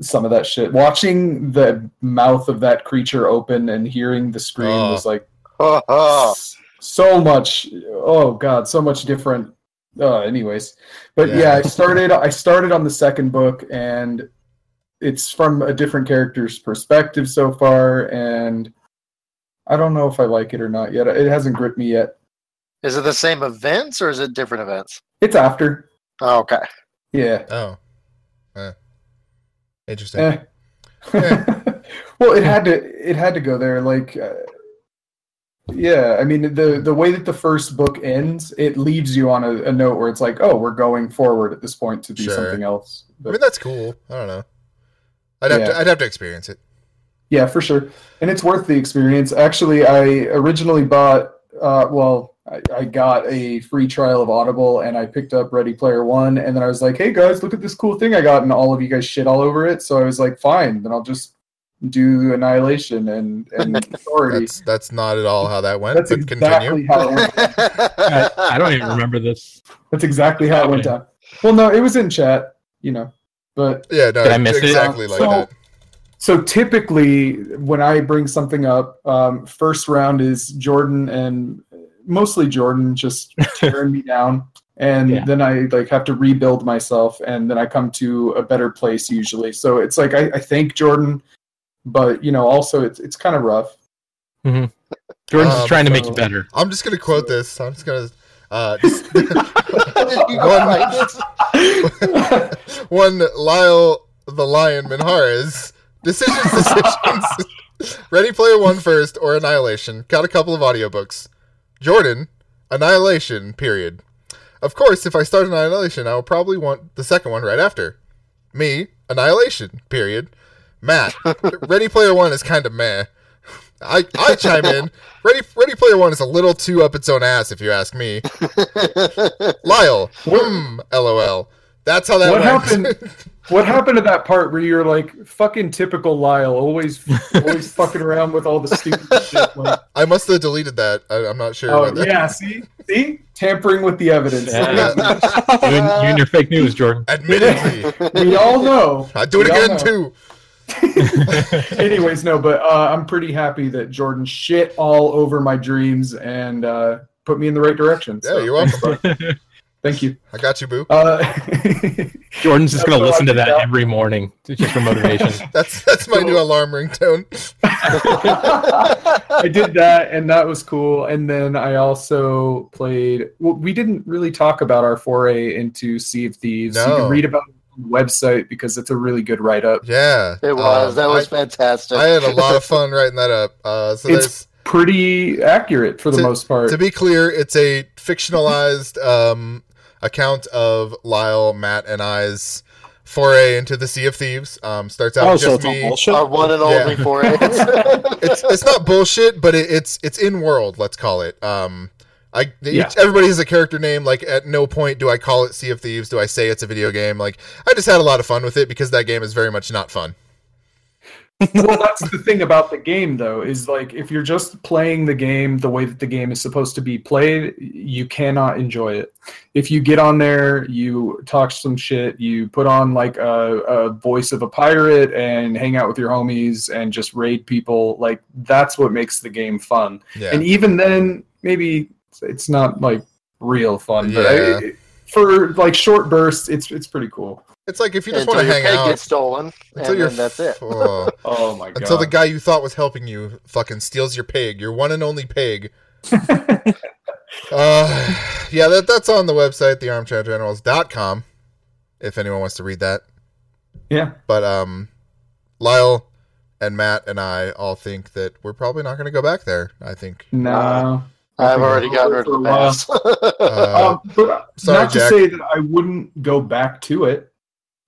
some of that shit. Watching the mouth of that creature open and hearing the scream Oh. was like Oh, so much oh god so much different uh anyways but Yeah. yeah. i started i started on the second book and it's from a different character's perspective so far and i don't know if i like it or not yet it hasn't gripped me yet Is it the same events or is it different events? it's after Oh, okay. yeah Oh. Eh. Interesting. Eh. well it had to it had to go there like uh, yeah i mean the the way that the first book ends it leaves you on a, a note where it's like oh we're going forward at this point to do Sure. something else I mean, that's cool. I don't know. I'd have, Yeah. to, I'd have to experience it. Yeah, for sure, and it's worth the experience. Actually, I originally bought, uh, well, I, I got a free trial of Audible, and I picked up Ready Player One, and then I was like, "Hey guys, look at this cool thing I got," and all of you guys shit all over it. So I was like, "Fine, then I'll just do Annihilation and and Authority." That's that's not at all how that went. That's but exactly continue. how it went. I, I don't even remember this. That's exactly how it went down. Well, no, it was in chat, you know, but Yeah, no, Did I miss it? exactly like So- that. So typically, when I bring something up, um, first round is Jordan and mostly Jordan just tearing me down, and Yeah. then I like have to rebuild myself, and then I come to a better place usually. So it's like I, I thank Jordan, but you know also it's it's kind of rough. Mhm. Jordan's Um, just trying to make you better. I'm just gonna quote this. I'm just gonna. Uh, just How go One- find one Lyle the Lion Minhares. Decisions, decisions. Ready Player One first or Annihilation. Got a couple of audiobooks. Jordan, Annihilation, period. Of course, if I start Annihilation, I will probably want the second one right after. Me, Annihilation, period. Matt, Ready Player One is kind of meh. I, I chime in. Ready Ready Player One is a little too up its own ass, if you ask me. Lyle, hmm, lol. That's how that What went. happened? What happened to that part where you're like fucking typical Lyle, always always fucking around with all the stupid shit? Like, I must have deleted that. I, I'm not sure. oh about that. yeah, see, see, tampering with the evidence. Yeah. You and, you and your fake news, Jordan. Admittedly, we all know. I do it We all again know. too. Anyways, no, but uh, I'm pretty happy that Jordan shit all over my dreams and uh, put me in the right direction. Yeah, you're welcome. Thank you. I got you, boo. Uh, Jordan's just gonna listen to that did every morning just for motivation. That's that's my new alarm ringtone. I did that, and that was cool. And then I also played. Well, we didn't really talk about our foray into Sea of Thieves. You can read about it on the website because it's a really good write up. Yeah, It was. Um, that was I, fantastic. I had a lot of fun writing that up. Uh, so It's pretty accurate for the most part. to be clear, it's a fictionalized um, account of Lyle, Matt, and I's foray into the Sea of Thieves. Um, starts out Oh, with so just it's all me. bullshit. Our one and only for it. it's it's not bullshit, but it, it's it's in world. Let's call it. Um, I Yeah. everybody has a character name. Like at no point do I call it Sea of Thieves. Do I say it's a video game? Like I just had a lot of fun with it because that game is very much not fun. Well, that's the thing about the game, though, is like if you're just playing the game the way that the game is supposed to be played, you cannot enjoy it. If you get on there, you talk some shit, you put on like a, a voice of a pirate and hang out with your homies and just raid people, like that's what makes the game fun. Yeah, And even then, maybe it's not like real fun, but Yeah. I, for like short bursts, it's it's pretty cool. it's like if you just want to your hang pig out gets stolen, until and you're then that's it. oh, Oh my god! until the guy you thought was helping you fucking steals your pig, your one and only pig. uh, yeah, that that's on the website, thearmchairgenerals.com, if anyone wants to read that. yeah. But um, Lyle and Matt and I all think that we're probably not going to go back there. I think. No. I've already gotten rid of the pass. Uh, um, but sorry, not to Jack. say that I wouldn't go back to it.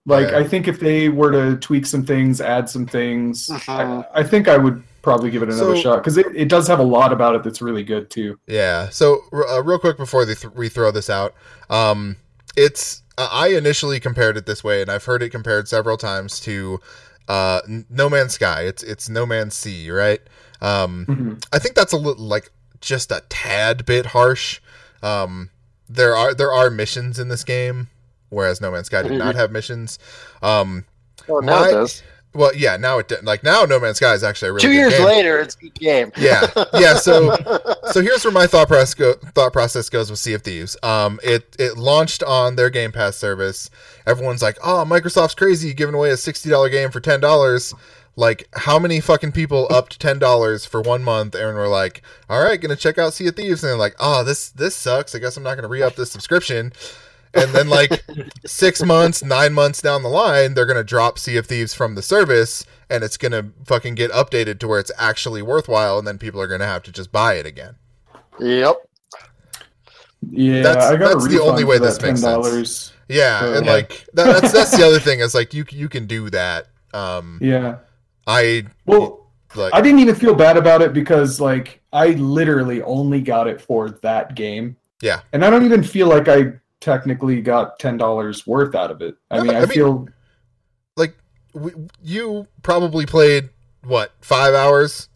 Like Yeah. I think if they were to tweak some things, add some things, Mhm. I, I think I would probably give it another So- shot because it, it does have a lot about it that's really good too. yeah. So uh, real quick before they th- we throw this out, um, it's uh, I initially compared it this way, and I've heard it compared several times to uh, No Man's Sky. It's it's No Man's Sea, right? Um, Mhm. I think that's a little like just a tad bit harsh. Um, there are there are missions in this game, whereas No Man's Sky did not have missions. Um, oh, now My- it does. well, yeah, now it did- like now No Man's Sky is actually a really Two years game. later, it's a good game. Yeah, yeah. So so here's where my thought process go, thought process goes with Sea of Thieves. Um, it it launched on their Game Pass service. Everyone's like, "Oh, Microsoft's crazy, giving away a sixty dollar game for ten dollars." Like, how many fucking people upped ten dollars for one month and were like, "All right, gonna check out Sea of Thieves," and they're like, "Oh, this this sucks. I guess I'm not gonna re up this subscription." And then like six months, nine months down the line, they're gonna drop Sea of Thieves from the service, and it's gonna fucking get updated to where it's actually worthwhile, and then people are gonna have to just buy it again. Yep. Yeah, That's- I got that's a the only way for this that makes sense. Yeah, Uh, and Yeah. like that, that's that's the other thing is like you you can do that. Um, Yeah. I Well, like I didn't even feel bad about it because like I literally only got it for that game. Yeah. And I don't even feel like I technically got ten dollars worth out of it. I No, mean, I I, mean- feel like we, you probably played what five hours,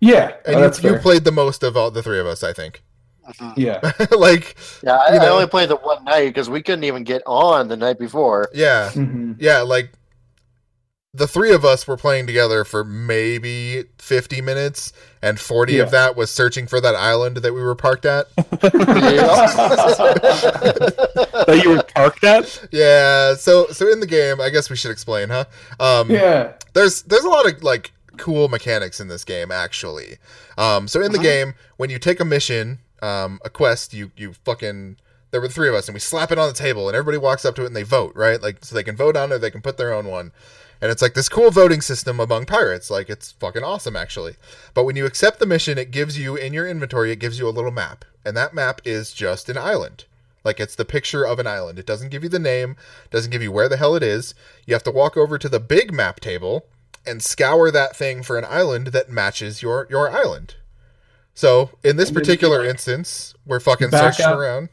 yeah, and uh, you, you played the most of all the three of us, I think. Mhm. yeah, like Yeah, I, You I only played the one night because we couldn't even get on the night before. yeah, hmm yeah, like the three of us were playing together for maybe 50 minutes and 40 Yeah. of that was searching for that island that we were parked at that you were parked at? yeah so so in the game i guess we should explain huh um yeah, there's there's a lot of like cool mechanics in this game actually. Um, so in the Mhm. game, when you take a mission, um, a quest, you you fucking there were three of us and we slap it on the table and everybody walks up to it and they vote, right? Like so they can vote on it, they can put their own one. And it's like this cool voting system among pirates. Like it's fucking awesome actually. But when you accept the mission, it gives you in your inventory, it gives you a little map. And that map is just an island. Like it's the picture of an island. It doesn't give you the name, doesn't give you where the hell it is. You have to walk over to the big map table and scour that thing for an island that matches your your island. So in this And then you particular instance, we're fucking back searching out- around.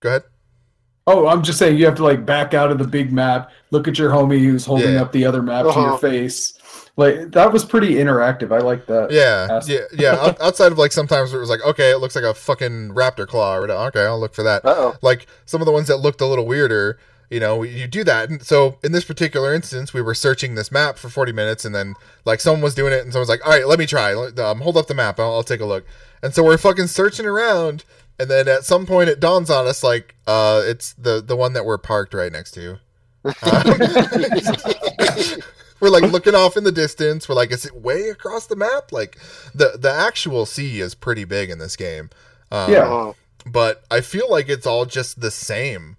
Go ahead. Oh, I'm just saying you have to like back out of the big map, look at your homie who's holding Yeah. up the other map to Uh-huh. your face. Like that was pretty interactive. I like that. Yeah, Ask- yeah, yeah. outside of like sometimes where it was like, okay, it looks like a fucking raptor claw. Or whatever. okay, I'll look for that. Uh oh. Like some of the ones that looked a little weirder, you know, you do that. And so in this particular instance, we were searching this map for 40 minutes, and then like someone was doing it, and someone's like, all right, let me try. Um, hold up the map. I'll, I'll take a look. And so we're fucking searching around, and then at some point it dawns on us like, uh, it's the the one that we're parked right next to. Um, we're like looking off in the distance. We're like, is it way across the map? Like the the actual sea is pretty big in this game. Um, Yeah. But I feel like it's all just the same.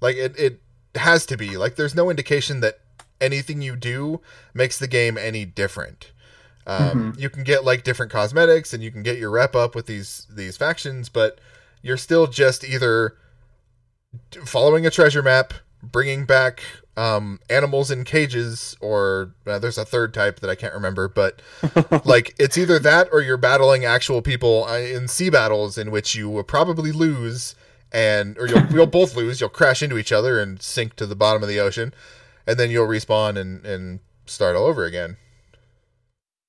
Like it, it has to be. Like there's no indication that anything you do makes the game any different. Um, You can get like different cosmetics and you can get your rep up with these these factions, but you're still just either following a treasure map, bringing back um, animals in cages, or uh, there's a third type that I can't remember, but like it's either that or you're battling actual people uh, in sea battles in which you will probably lose and or you'll, you'll both lose. You'll crash into each other and sink to the bottom of the ocean and then you'll respawn and and start all over again.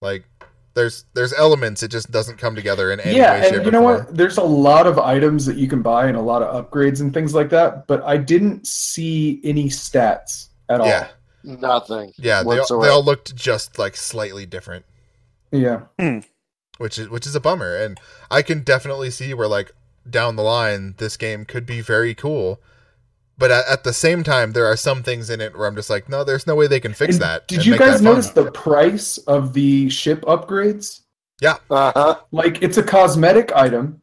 Like there's there's elements it just doesn't come together in any yeah, way shape and you or know form. what? There's a lot of items that you can buy and a lot of upgrades and things like that, but I didn't see any stats at all. yeah Nothing. yeah they all, they all looked just like slightly different Yeah. Hmm. which is which is a bummer and i can definitely see where like down the line this game could be very cool but at, at the same time there are some things in it where i'm just like no there's no way they can fix And that Did you make that guys fun. notice the price of the ship upgrades? Yeah. Uh-huh. Like it's a cosmetic item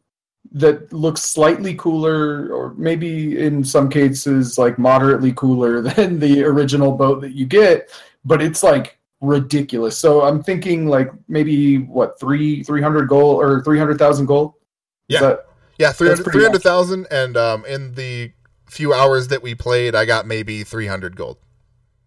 that looks slightly cooler or maybe in some cases like moderately cooler than the original boat that you get, but it's like ridiculous. So I'm thinking like maybe what, 3 300 gold or 300,000 gold? Is Yeah. that- yeah 300 pretty 300000 and um in the few hours that we played i got maybe 300 gold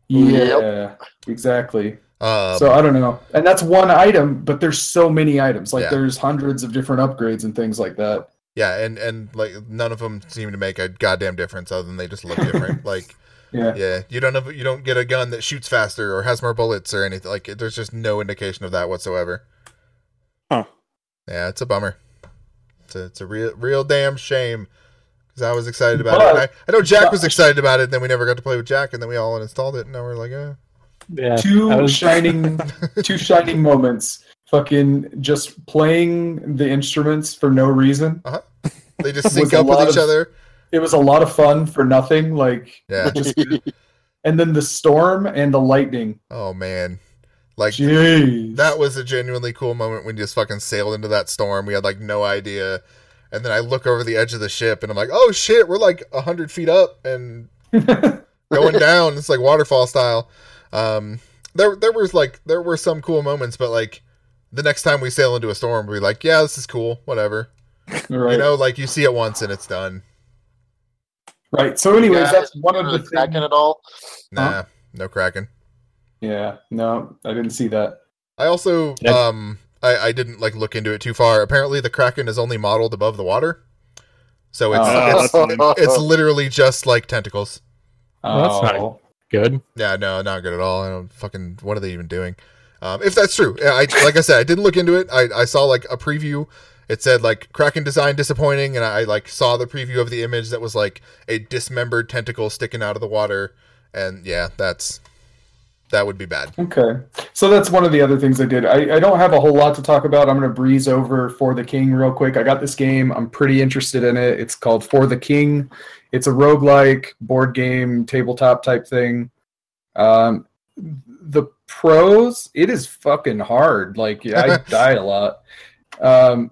yeah. Exactly. um, so I don't know. And that's one item, but there's so many items. Like Yeah. there's hundreds of different upgrades and things like that. yeah and and like none of them seem to make a goddamn difference other than they just look different like Yeah. yeah you don't have you don't get a gun that shoots faster or has more bullets or anything like there's just no indication of that whatsoever Huh. yeah it's a bummer it's a, it's a real real damn shame because i was excited about it. I, I know jack was excited about it and then we never got to play with jack and then we all uninstalled it and now we're like eh. Yeah, two was- shining two shining moments. Fucking just playing the instruments for no reason. They just sync up with each of- other. It was a lot of fun for nothing like yeah. just and then the storm and the lightning. Oh man. Like jeez. that was a genuinely cool moment when you just fucking sailed into that storm. We had like no idea and then i look over the edge of the ship and i'm like oh shit we're like 100 feet up and going down. It's like waterfall style. Um, there there was like there were some cool moments, but like the next time we sail into a storm, we're like, yeah, this is cool, whatever. right You know, like you see it once and it's done. right so anyways Guys, that's one of the kraken things it all. Nah, no kraken. yeah no i didn't see that I also Yeah. um I, I didn't like look into it too far. Apparently, the kraken is only modeled above the water, so it's Oh. it's, it's literally just like tentacles. Well, that's not- Oh. good. Yeah, no, not good at all. I don't fucking. What are they even doing? Um, if that's true, I like I said, I didn't look into it. I, I saw like a preview. It said like Kraken design disappointing, and I like saw the preview of the image that was like a dismembered tentacle sticking out of the water, and yeah, that's that would be bad. Okay. So that's one of the other things I did. I, I don't have a whole lot to talk about. I'm going to breeze over For the King real quick. I got this game. I'm pretty interested in it. It's called For the King. It's a roguelike board game, tabletop type thing. Um, the pros, it is fucking hard. Like I die a lot. Um,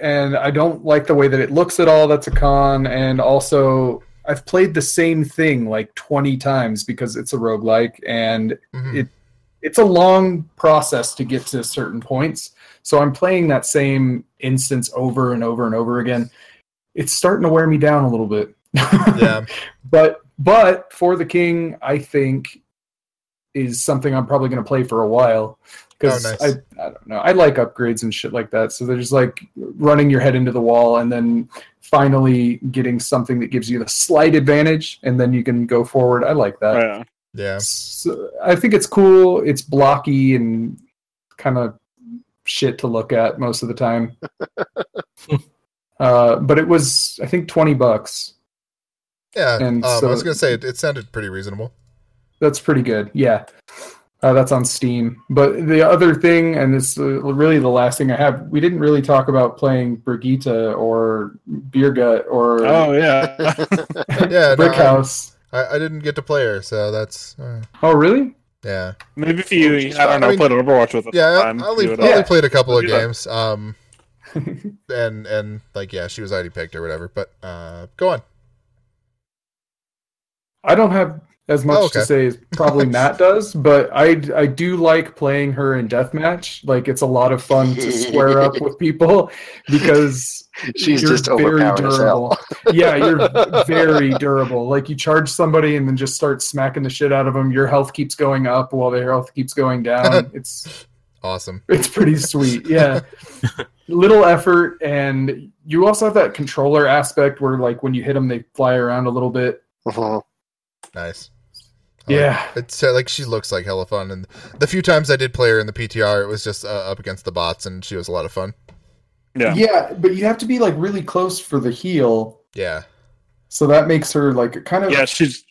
and I don't like the way that it looks at all. That's a con. And also, I've played the same thing like 20 times because it's a roguelike and Mhm. it it's a long process to get to certain points. So I'm playing that same instance over and over and over again. It's starting to wear me down a little bit. yeah. but but for the king, I think is something I'm probably going to play for a while because Oh, nice. I I don't know I like upgrades and shit like that. So there's like running your head into the wall and then finally getting something that gives you the slight advantage and then you can go forward. I like that. Yeah. Yeah. So I think it's cool. It's blocky and kind of shit to look at most of the time. uh, but it was, I think, twenty bucks. Yeah. And um, so- I was gonna say it, it sounded pretty reasonable. That's pretty good. Yeah, uh, that's on Steam. But the other thing, and it's uh, really the last thing I have, we didn't really talk about playing Brigitte or Beer Gut or Oh yeah. Yeah. no, Brick I- House. I, I didn't get to play her, so that's uh, Oh, really? yeah. Maybe if you, I don't know, I mean- played Overwatch with us. Yeah, I, time, I only, you would, I only uh, played a couple of Yeah. games. Um, and and like yeah, she was already picked or whatever. But uh, go on. I don't have as much Oh, okay. to say as probably Matt does, but I I do like playing her in deathmatch. Like it's a lot of fun to square up with people because She's you're just very durable. yeah, you're very durable. Like you charge somebody and then just start smacking the shit out of them. Your health keeps going up while their health keeps going down. It's Awesome. it's pretty sweet. Yeah. Little effort and you also have that controller aspect where like when you hit them they fly around a little bit. Mhm. Nice. I like- Yeah. It's uh, like she looks like hella fun, and the few times I did play her in the PTR, it was just uh, up against the bots, and she was a lot of fun. Yeah. Yeah, but you have to be like really close for the heal. Yeah, So that makes her like kind of Yeah, she's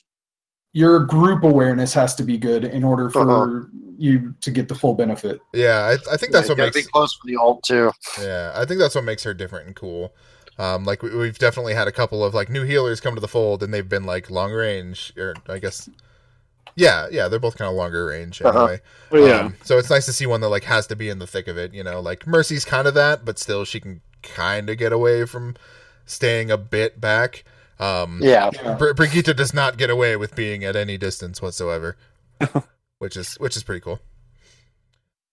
your group awareness has to be good in order for Uh-huh. you to get the full benefit. yeah. I, I think that's You what gotta makes be close for the ult too. yeah. I think that's what makes her different and cool. Um, like we, we've definitely had a couple of like new healers come to the fold, and they've been like long range, or I guess, yeah, yeah. They're both kind of longer range Uh-huh. well, yeah. Um, so it's nice to see one that like has to be in the thick of it. You know, like Mercy's kind of that, but still she can kind of get away from staying a bit back. Um, Yeah. Yeah. Br- Brigitte does not get away with being at any distance whatsoever, which is which is pretty cool.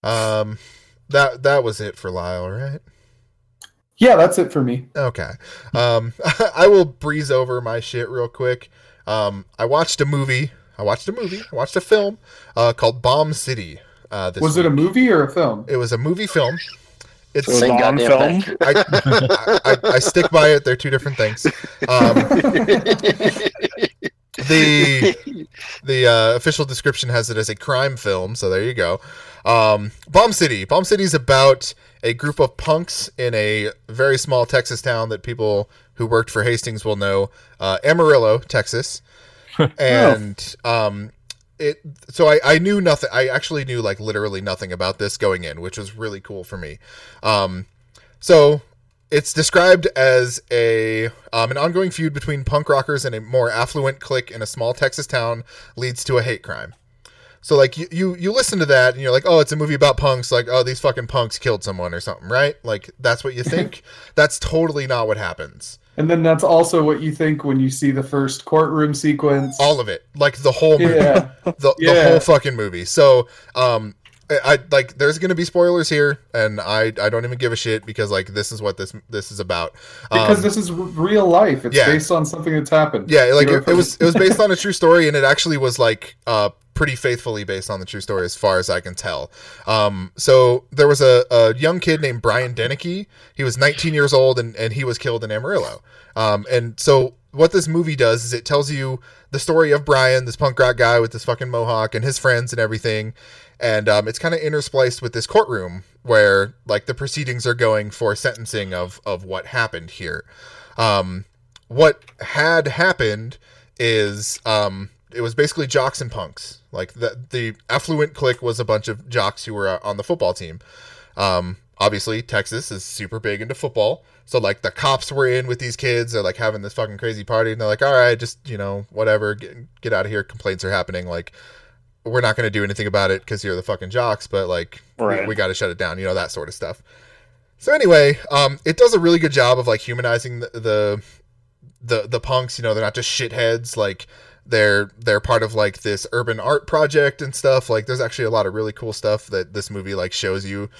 Um, that that was it for Lyle, right? Yeah, that's it for me. Okay. Um, I will breeze over my shit real quick. Um, I watched a movie. I watched a movie. I watched a film uh, called Bomb City. Uh, this Was it a movie or a film? It was a movie film. It's So- Same Bond goddamn film? thing. I, I, I stick by it. They're two different things. Um, the the uh, official description has it as a crime film, so there you go. Um, Bomb City. Bomb City is about a group of punks in a very small Texas town that people who worked for Hastings will know, uh, Amarillo, Texas. And um, it. So I, I knew nothing. I actually knew like literally nothing about this going in, which was really cool for me. Um, so it's described as a um, an ongoing feud between punk rockers and a more affluent clique in a small Texas town leads to a hate crime. So like you, you you listen to that and you're like, oh, it's a movie about punks. Like, oh, these fucking punks killed someone or something, right? Like that's what you think. that's totally not what happens. And then that's also what you think when you see the first courtroom sequence. All of it, like the whole movie. yeah. the, the whole fucking movie. So, um, I, like there's gonna be spoilers here, and I I don't even give a shit because like this is what this this is about. Because Um, this is r- real life. It's yeah. based on something that's happened. yeah, like You know, it, it was it was based on a true story, and it actually was like uh pretty faithfully based on the true story as far as I can tell. Um, so there was a, a young kid named Brian Deneke. He was 19 years old, and and he was killed in Amarillo. Um, and so what this movie does is it tells you the story of Brian, this punk rock guy with this fucking mohawk, and his friends and everything. And um, it's kind of interspliced with this courtroom where like the proceedings are going for sentencing of of what happened here. Um, what had happened is um, it was basically jocks and punks. Like the the affluent clique was a bunch of jocks who were uh, on the football team. Um, obviously, Texas is super big into football. So like the cops were in with these kids. They're like having this fucking crazy party, and they're like, "All right, just you know, whatever, get get out of here." Complaints are happening. Like we're not going to do anything about it because you're the fucking jocks, but like Right. we, we got to shut it down, you know that sort of stuff. So anyway, um, it does a really good job of like humanizing the, the the the punks. You know, they're not just shitheads. Like they're they're part of like this urban art project and stuff. Like there's actually a lot of really cool stuff that this movie like shows you.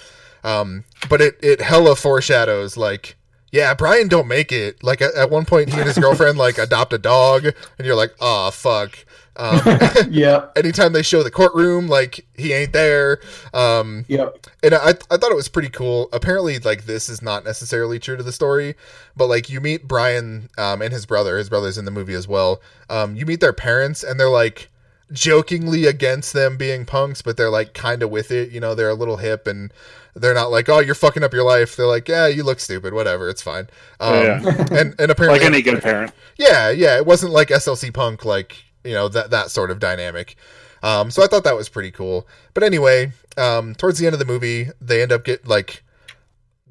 Um, but it it hella foreshadows like. Yeah, Brian don't make it. Like at, at one point, he and his girlfriend like adopt a dog, and you're like, "Oh fuck." Um, Yep. anytime they show the courtroom, like he ain't there. Um, Yep. and I, I thought it was pretty cool. Apparently, like this is not necessarily true to the story, but like you meet Brian um, and his brother. His brother's in the movie as well. Um, you meet their parents, and they're like jokingly against them being punks, but they're like kind of with it. You know, they're a little hip, and they're not like, "Oh, you're fucking up your life." They're like, "Yeah, you look stupid. Whatever, it's fine." Um, Yeah. and and apparently, like any good parent. yeah, yeah, it wasn't like SLC Punk, like you know that that sort of dynamic. Um, so I thought that was pretty cool. But anyway, um, towards the end of the movie, they end up get like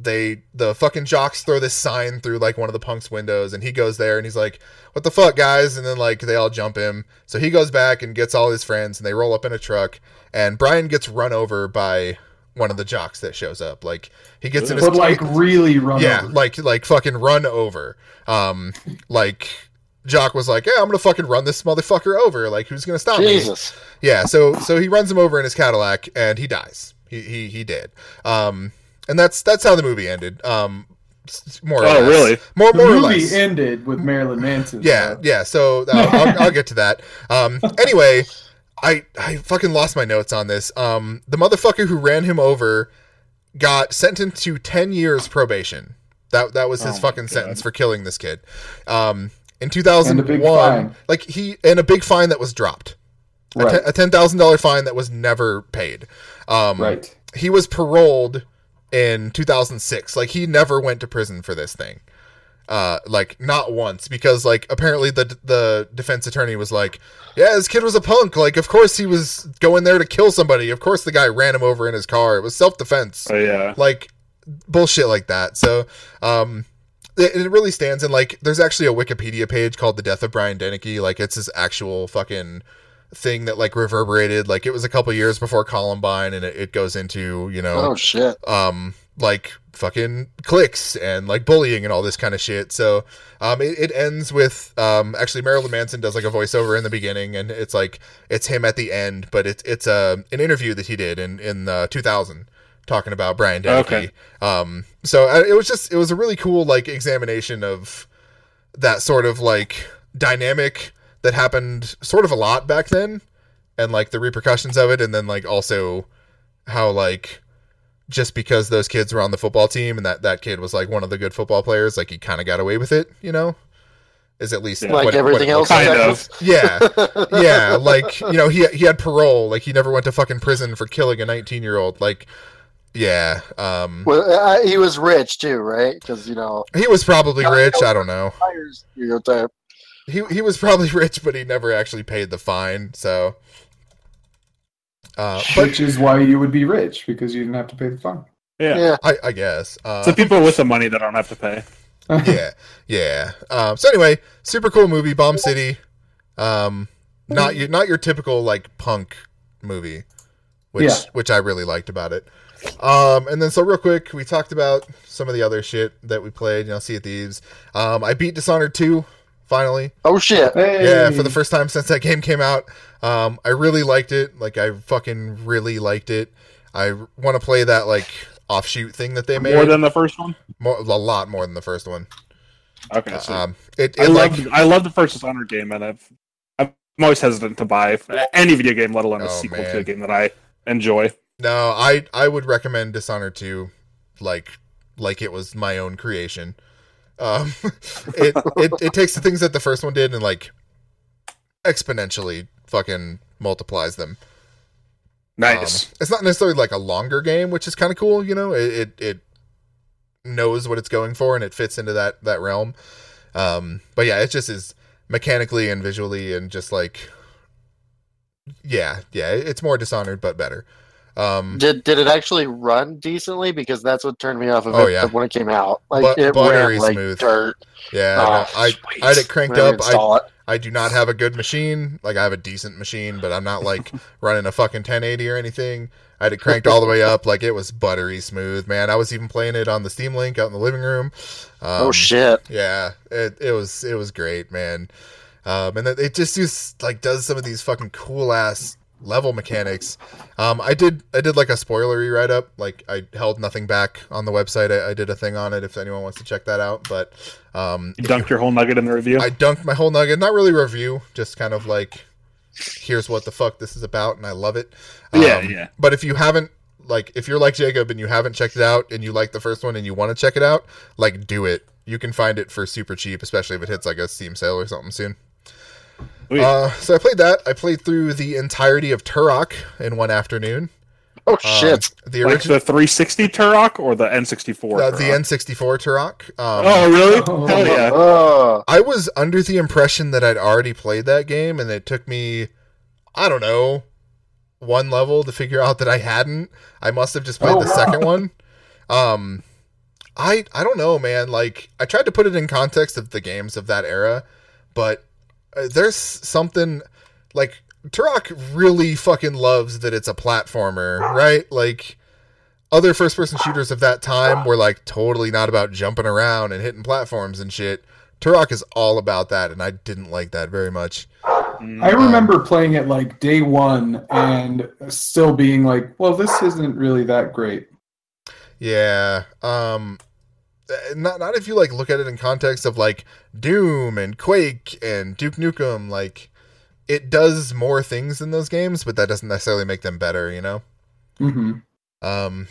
they the fucking jocks throw this sign through like one of the punks' windows, and he goes there and he's like, "What the fuck, guys?" And then like they all jump him. So he goes back and gets all his friends, and they roll up in a truck, and Brian gets run over by one of the jocks that shows up. Like he gets in his But like really run yeah, over. like like fucking run over. Um, like Jock was like, "Yeah, I'm gonna fucking run this motherfucker over. Like, who's gonna stop me?" Jesus. Yeah, so so he runs him over in his Cadillac and he dies. He he he did. Um, and that's that's how the movie ended. Um, more or Oh, less. really? More the more or movie less. ended with Marilyn Manson. Yeah, so- yeah. So uh, I'll, I'll get to that. Um, anyway, I I fucking lost my notes on this. Um, the motherfucker who ran him over got sentenced to ten years probation. That that was his Oh fucking God. sentence for killing this kid. Um, in two And thousand a big one, fine. like he and a big fine that was dropped. A Right. ten- A ten thousand dollar fine that was never paid. Um, Right. He was paroled in 2006. Like he never went to prison for this thing. Uh, like not once because like apparently the the defense attorney was like, yeah, this kid was a punk. Like of course he was going there to kill somebody. Of course the guy ran him over in his car. It was self defense Oh yeah. like bullshit like that. So, um, it, it really stands. in like, there's actually a Wikipedia page called "The Death of Brian Deneke." Like, it's his actual fucking thing that like reverberated. Like, it was a couple years before Columbine, and it, it goes into you know, Oh shit. um, like fucking clicks and like bullying and all this kind of shit. So, um, it, it ends with um, actually Marilyn Manson does like a voiceover in the beginning, and it's like it's him at the end, but it's it's uh, an interview that he did in in uh, 2000 talking about Brian Deneke. Okay. Um, so uh, it was just it was a really cool like examination of that sort of like dynamic that happened sort of a lot back then, and like the repercussions of it, and then like also how like just because those kids were on the football team and that that kid was like one of the good football players, like he kind of got away with it, you know. Is at least Yeah. Like everything what it else. Kind of. Yeah, yeah, like you know, he he had parole, like he never went to fucking prison for killing a 19 year old. Like, yeah, um, Well, uh, he was rich too, right? Because you know, he was probably rich. I don't know. stereotype. He he was probably rich, but he never actually paid the fine. So, uh, but Which is why you would be rich because you didn't have to pay the fine. Yeah. Yeah. I, I guess. Uh, So people with the money that don't have to pay. yeah, yeah. Um, so anyway, super cool movie, Bomb City. Um, not your not your typical like punk movie, which Yeah. which I really liked about it. Um, and then so real quick, we talked about some of the other shit that we played. You know, Sea of Thieves. Um, I beat Dishonored two finally. Oh shit. Hey. Yeah, for the first time since that game came out. Um, I really liked it. Like I fucking really liked it. I want to play that like offshoot thing that they made More than the first one. more, a lot more than the first one. Okay. So Um, it, I like love I love the first Dishonored game, and I've I'm always hesitant to buy any video game, let alone a Oh, sequel man. to a game that I enjoy. No, I I would recommend Dishonored 2 like like it was my own creation. Um, it, it it takes the things that the first one did and like exponentially fucking multiplies them. Nice. Um, it's not necessarily like a longer game, which is kind of cool. You know, it, it it knows what it's going for and it fits into that that realm. Um, but yeah, it just is mechanically and visually and just like yeah, yeah, it's more dishonored but better. Um, Did did it actually run decently? Because that's what turned me off of Oh, it yeah. when it came out. Like Bu- it buttery ran like smooth. dirt. yeah, Oh, I sweet. I had it cranked up. I, it. I do not have a good machine. Like I have a decent machine, but I'm not like running a fucking 1080 or anything. I had it cranked all the way up, like it was buttery smooth, man. I was even playing it on the Steam Link out in the living room. Um, oh shit! Yeah, it it was it was great, man. Um, and it it just just like does some of these fucking cool ass level mechanics. Um, I did I did like a spoilery write up. Like I held nothing back on the website. I, I did a thing on it if anyone wants to check that out. But um, You dunked your whole nugget in the review. I dunked my whole nugget. Not really review, just kind of like here's what the fuck this is about, and I love it. Yeah, Um, yeah. But if you haven't like if you're like Jacob and you haven't checked it out and you like the first one and you want to check it out, like do it. You can find it for super cheap, especially if it hits like a Steam sale or something soon. Sweet. Uh, so I played that. I played through the entirety of Turok in one afternoon. Oh Um, shit! the like original, the 360 Turok or the N64? uh, the N64 Turok. Um, Oh, really? Oh. Hell yeah. Oh, I was under the impression that I'd already played that game, and it took me, I don't know, one level to figure out that I hadn't. I must have just played Oh, the wow. second one. Um, I I don't know, man. Like I tried to put it in context of the games of that era, but uh, there's something like Turok really fucking loves that it's a platformer, right? Like other first person shooters of that time were like totally not about jumping around and hitting platforms and shit. Turok is all about that, and I didn't like that very much. Mm. I remember playing it like day one and still being like, well, this isn't really that great. Yeah. Um not not if you like look at it in context of like Doom and Quake and Duke Nukem, like it does more things in those games, but that doesn't necessarily make them better, you know? hmm Um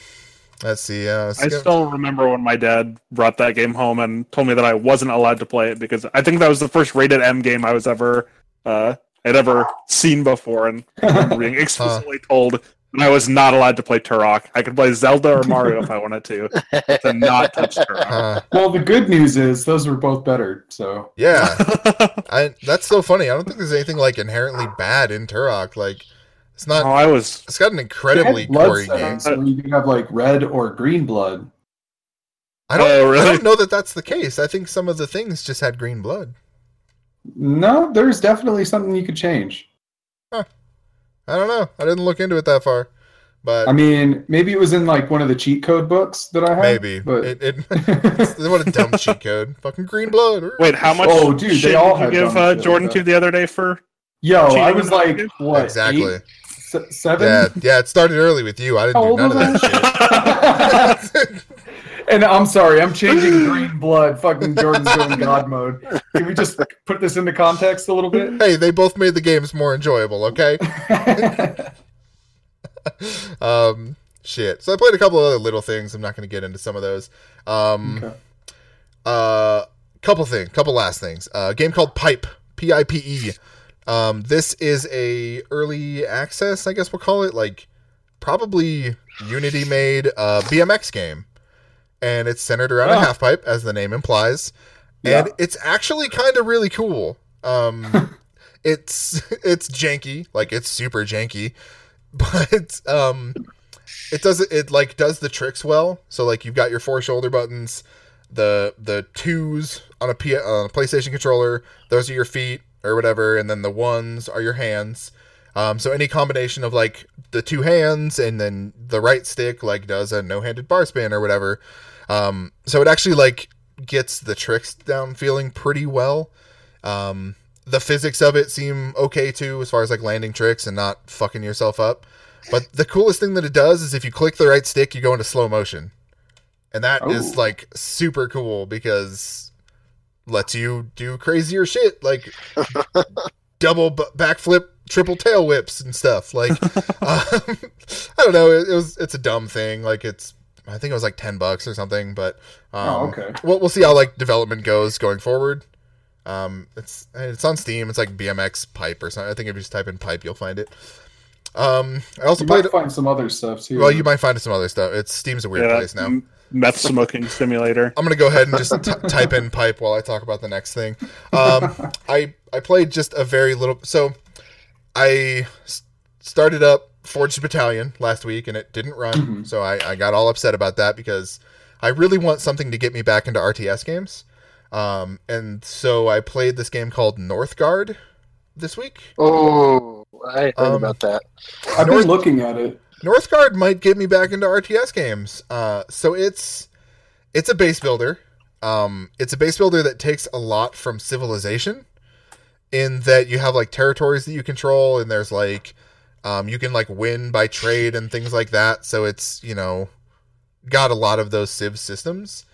let's see, uh I still remember when my dad brought that game home and told me that I wasn't allowed to play it because I think that was the first rated M game I was ever uh had ever seen before, and being explicitly told that I was not allowed to play Turok. I could play Zelda or Mario if I wanted to, but to not touch Turok. uh, Well, the good news is those were both better. So yeah. I that's so funny. I don't think there's anything like inherently bad in Turok. Like it's not. oh, not I was it's got an incredibly They had gory game. settings where you could have like red or green blood. I don't Oh, really? I don't know that that's the case. I think some of the things just had green blood. No, there's definitely something you could change. I don't know. I didn't look into it that far. But I mean, maybe it was in like one of the cheat code books that I have. maybe but it, it what a dumb cheat code. Fucking green blood. wait. How much? Oh, dude, they all did you give uh, Jordan like to the other day for? yo, I was in like, what? exactly. eight? Seven? Yeah, yeah. It started early with you. I didn't How do none of was that shit. and I'm sorry, I'm changing green blood. Fucking Jordan's going God mode. Can we just put this into context a little bit? hey, they both made the games more enjoyable. Okay. um, shit. So I played a couple of other little things. I'm not going to get into some of those. Um, Okay. uh, couple thing, couple last things. Uh, a game called Pipe, P I P E. Um, this is a early access, I guess we'll call it, like probably Unity made uh, BMX game, and it's centered around a Oh. half pipe, as the name implies, and Yeah. it's actually kind of really cool. Um, it's it's janky, like it's super janky, but um, it does it, it like does the tricks well. So like you've got your four shoulder buttons, the the twos on a, P, on a PlayStation controller. Those are your feet or whatever, and then the ones are your hands. Um, so any combination of like the two hands and then the right stick like does a no-handed bar spin or whatever. Um, so it actually like gets the tricks down feeling pretty well. Um, the physics of it seem okay too, as far as like landing tricks and not fucking yourself up. But the coolest thing that it does is if you click the right stick, you go into slow motion, and that is Oh. like super cool because lets you do crazier shit like double b- backflip, triple tail whips and stuff. Like, um, I don't know. It, it was it's a dumb thing. Like it's I think it was like ten bucks or something. But um, Oh, okay. We'll we'll see how like development goes going forward. Um, it's it's on Steam. It's like BMX pipe or something. I think if you just type in pipe, you'll find it. Um, I also You played. might find some other stuff too. Well, you might find some other stuff. It's Steam's a weird Yeah, place now. m- Meth smoking simulator. I'm gonna go ahead and just t- type in pipe while I talk about the next thing. Um, I I played just a very little. So I s- started up Forged Battalion last week, and it didn't run, Mhm. so I, I got all upset about that because I really want something to get me back into RTS games. Um, and so I played this game called Northgard this week. Oh, I heard Um, about that. I've North- been looking at it. Northgard might get me back into RTS games. Uh, so it's it's a base builder. Um, it's a base builder that takes a lot from Civilization, in that you have like territories that you control, and there's like um, you can like win by trade and things like that. So it's you know got a lot of those Civ systems.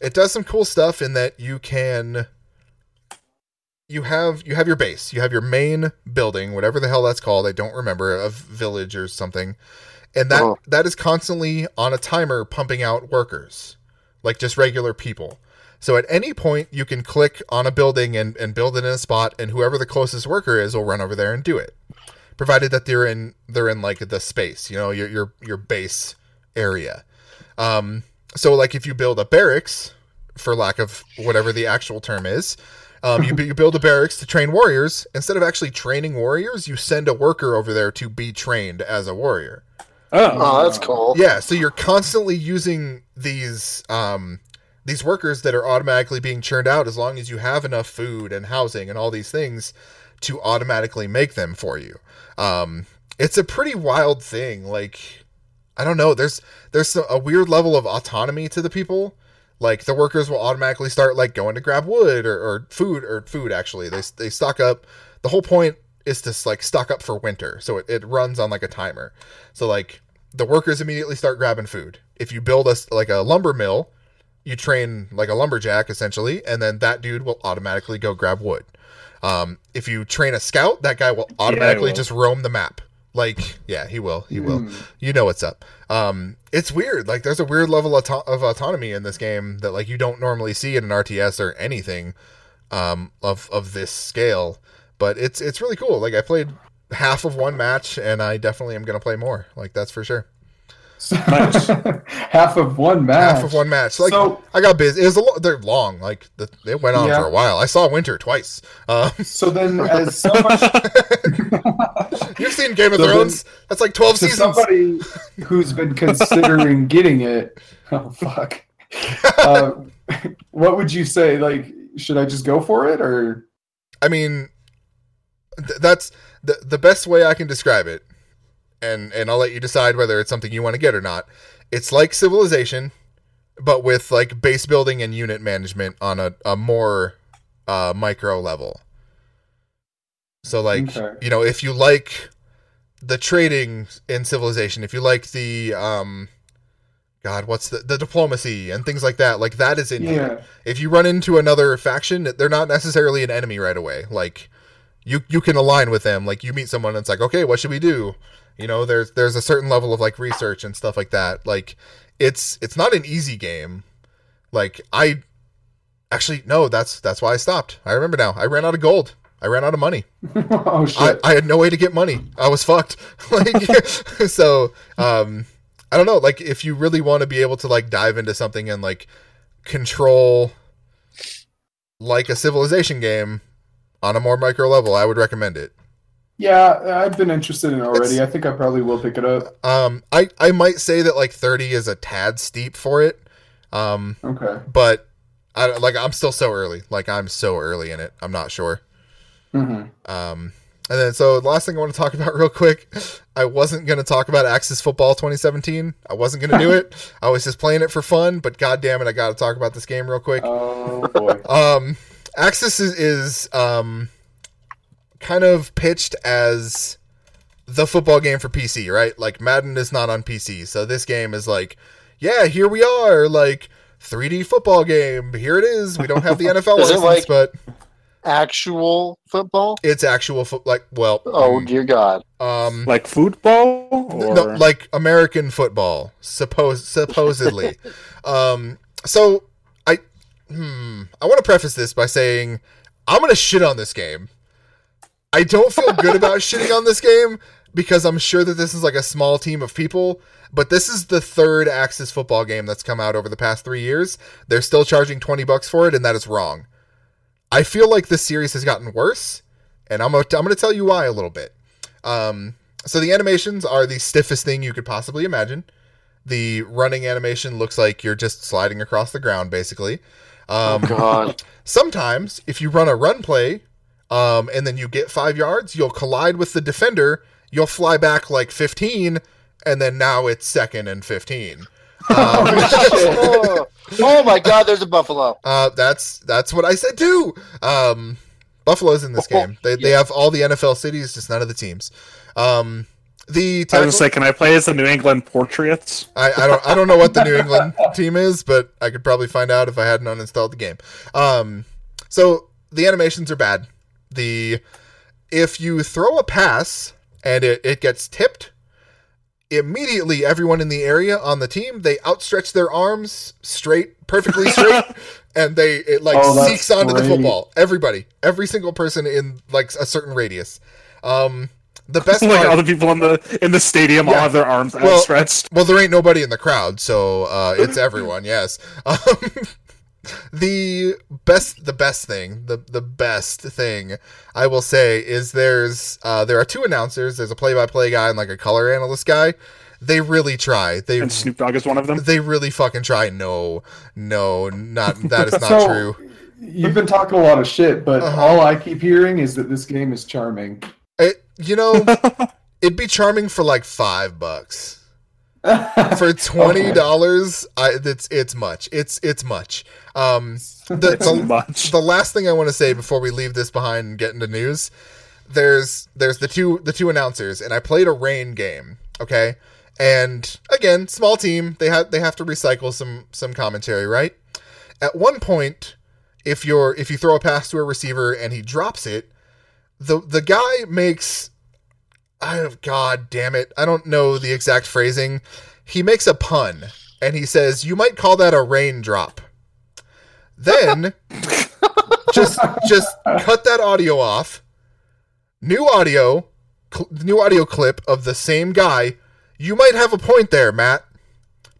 It does some cool stuff in that you can you have you have your base, you have your main building, whatever the hell that's called. I don't remember a village or something and that Oh. that is constantly on a timer pumping out workers like just regular people so at any point you can click on a building and, and build it in a spot and whoever the closest worker is will run over there and do it. Provided that they're in they're in like the space you know your your, your base area. Um so like if you build a barracks for lack of whatever the actual term is um, you, you build a barracks to train warriors. Instead of actually training warriors you send a worker over there to be trained as a warrior. Oh, Oh, that's cool. yeah, so you're constantly using these um these workers that are automatically being churned out as long as you have enough food and housing and all these things to automatically make them for you. Um it's a pretty wild thing like I don't know, there's there's a weird level of autonomy to the people. Like the workers will automatically start like going to grab wood or, or food or food actually. They they stock up. The whole point is to like stock up for winter. So it, it runs on like a timer. So like the workers immediately start grabbing food. If you build a s- like a lumber mill, you train like a lumberjack essentially, and then that dude will automatically go grab wood. Um, if you train a scout, that guy will automatically will. just roam the map. Like, yeah, he will. He will. Hmm. You know what's up. Um, it's weird. Like, there's a weird level of, auto- of autonomy in this game that like you don't normally see in an RTS or anything um, of of this scale. But it's it's really cool. Like, I played half of one match, and I definitely am gonna play more. Like, that's for sure. Nice. Half of one match. Half of one match. Like, So- I got busy. It was a lo- they're long. Like, the, it went on Yeah. for a while. I saw Winter twice. Um, So then, as someone, you've seen Game of So then- Thrones? That's like twelve to seasons. somebody who's been considering getting it, oh fuck, uh, what would you say? Like, should I just go for it, or I mean, th- that's the the best way I can describe it, and and I'll let you decide whether it's something you want to get or not. It's like Civilization, but with like base building and unit management on a a more uh, micro level. So like Okay. you know if you like the trading in Civilization, if you like the um. God, what's the the diplomacy and things like that? Like that is in here if you run into another faction, they're not necessarily an enemy right away. Like you you can align with them. Like you meet someone and it's like, okay, what should we do? You know, there's there's a certain level of like research and stuff like that. Like it's it's not an easy game. Like I actually no, that's that's why I stopped. I remember now. I ran out of gold. I ran out of money. oh I, shit! I had no way to get money. I was fucked. like so um I don't know, like if you really want to be able to like dive into something and like control like a civilization game on a more micro level, I would recommend it. Yeah, I've been interested in it already. It's- I think I probably will pick it up. Um I I might say that like 30 is a tad steep for it. Um Okay. but I like I'm still so early. Like I'm so early in it. I'm not sure. Mm-hmm. Um, and then, so the last thing I want to talk about real quick, I wasn't going to talk about Axis Football 2017. I wasn't going to do it. I was just playing it for fun, but god damn it, I got to talk about this game real quick. Oh boy. Um, Axis is, is um, kind of pitched as the football game for PC, right? Like Madden is not on PC, so this game is like, yeah, here we are, like 3D football game. Here it is. We don't have the NFL Is license, like- but Actual football? it's actual foot. Like, well, Oh mm, dear God! um, like football or no, like American football, suppose supposedly. um, so I, hmm, I want to preface this by saying I'm gonna shit on this game. I don't feel good about shitting on this game because I'm sure that this is like a small team of people, but this is the third Axis football game that's come out over the past three years. They're still charging 20 bucks for it, and that is wrong. I feel like this series has gotten worse, and I'm I'm gonna tell you why a little bit. Um, so the animations are the stiffest thing you could possibly imagine. The running animation looks like you're just sliding across the ground, basically. Um, God. sometimes, if you run a run play, um, and then you get five yards, you'll collide with the defender. You'll fly back like 15, and then now it's second and 15. Um, oh, oh my God! There's a buffalo. uh, that's that's what I said too. Um, Buffalo's in this game. They they have all the NFL cities, just none of the teams. Um, the I was tackle- gonna say, can I play as the New England Patriots? I, I don't I don't know what the New England team is, but I could probably find out if I hadn't uninstalled the game. Um, so the animations are bad. The if you throw a pass and it, it gets tipped, immediately everyone in the area on the team they outstretch their arms straight, perfectly straight, and they it like Oh, seeks onto the football. Everybody, every single person in like a certain radius. Um, the best like part, all the people in the in the stadium all have their arms Well, outstretched. well, there ain't nobody in the crowd, so uh, it's everyone. Yes. Um, the best, the best thing, the the best thing I will say is there's uh, there are two announcers. There's a play-by-play guy and like a color analyst guy. They really try. They And Snoop Dogg is one of them. they really fucking try. No, no, not that is not So- true. You've been talking a lot of shit, but Uh-huh. all I keep hearing is that this game is charming. It, you know, it'd be charming for like five bucks. For twenty dollars, I it's it's much. It's it's much. Um, the, It's the, much. the last thing I want to say before we leave this behind and get into news, there's there's the two the two announcers, and I played a rain game. Okay, and again, small team. They have they have to recycle some some commentary, right? At one point, if you're if you throw a pass to a receiver and he drops it, the the guy makes I God damn it. I don't know the exact phrasing. He makes a pun and he says, You might call that a raindrop. Then just just cut that audio off. New audio cl- new audio clip of the same guy. You might have a point there, Matt.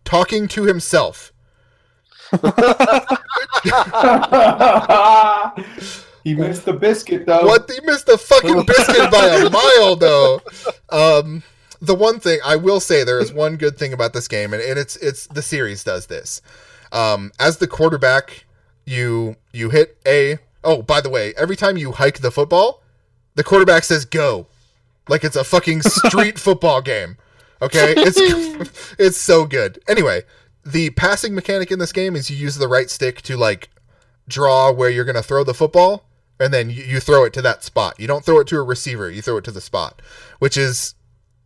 Talking to himself. he missed the biscuit though. What he missed the fucking biscuit by a mile though. Um the one thing I will say there is one good thing about this game and, and it's it's the series does this. Um as the quarterback you you hit a oh by the way, every time you hike the football, the quarterback says go. Like it's a fucking street football game. Okay? It's it's so good. Anyway, the passing mechanic in this game is you use the right stick to like draw where you're going to throw the football and then you, you throw it to that spot. You don't throw it to a receiver, you throw it to the spot, which is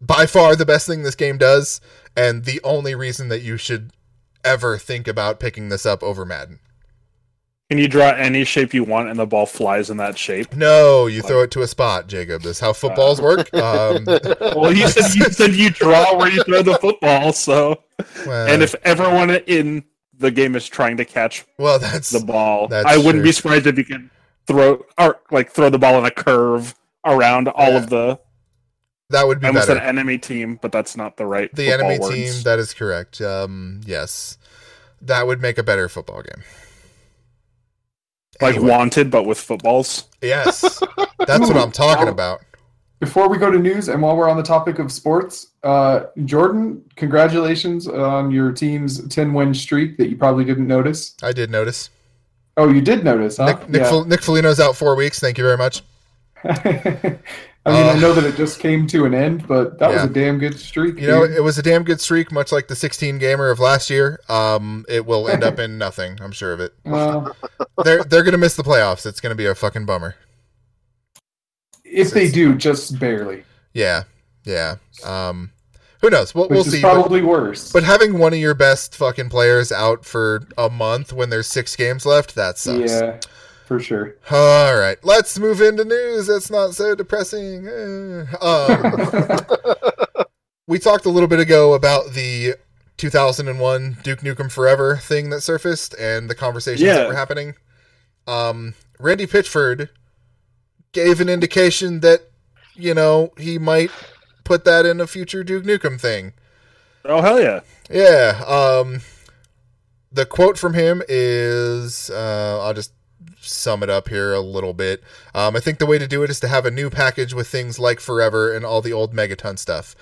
by far the best thing this game does and the only reason that you should ever think about picking this up over Madden. Can you draw any shape you want and the ball flies in that shape? No, you throw it to a spot, Jacob. That's how footballs work. Um, Well, you said you said you draw where you throw the football, so well, and if everyone in the game is trying to catch well, that's the ball, That's I wouldn't true. be surprised if you can throw or like throw the ball in a curve around all Yeah. of the that would be I almost better. said enemy team, but that's not the right the enemy words. team that is correct um yes that would make a better football game like Anyway, wanted, but with footballs. yes that's what i'm talking Wow. about Before we go to news, and while we're on the topic of sports, uh, Jordan, congratulations on your team's 10 win streak that you probably didn't notice. i did notice Oh, you did notice, huh? nick, nick, Fel- nick Foligno's out four weeks. Thank you very much. I mean, I Uh, know that it just came to an end, but that was a damn good streak. you know it was a damn good streak much like the 16 gamer of last year. Um it will end up in nothing i'm sure of it. Well, they're they're gonna miss the playoffs. It's gonna be a fucking bummer. If they do, just barely, yeah yeah. Um who knows we'll, which we'll see but- probably worse. But having one of your best fucking players out for a month when there's six games left, that sucks. yeah, for sure. All right, let's move into news. That's not so depressing. Eh. Um, we talked a little bit ago about the 2001 Duke Nukem Forever thing that surfaced and the conversations that were happening. Um, Randy Pitchford gave an indication that you know he might put that in a future Duke Nukem thing. Oh hell yeah! Yeah. Um, the quote from him is uh, I'll just sum it up here a little bit. Um, I think the way to do it is to have a new package with things like Forever and all the old Megaton stuff.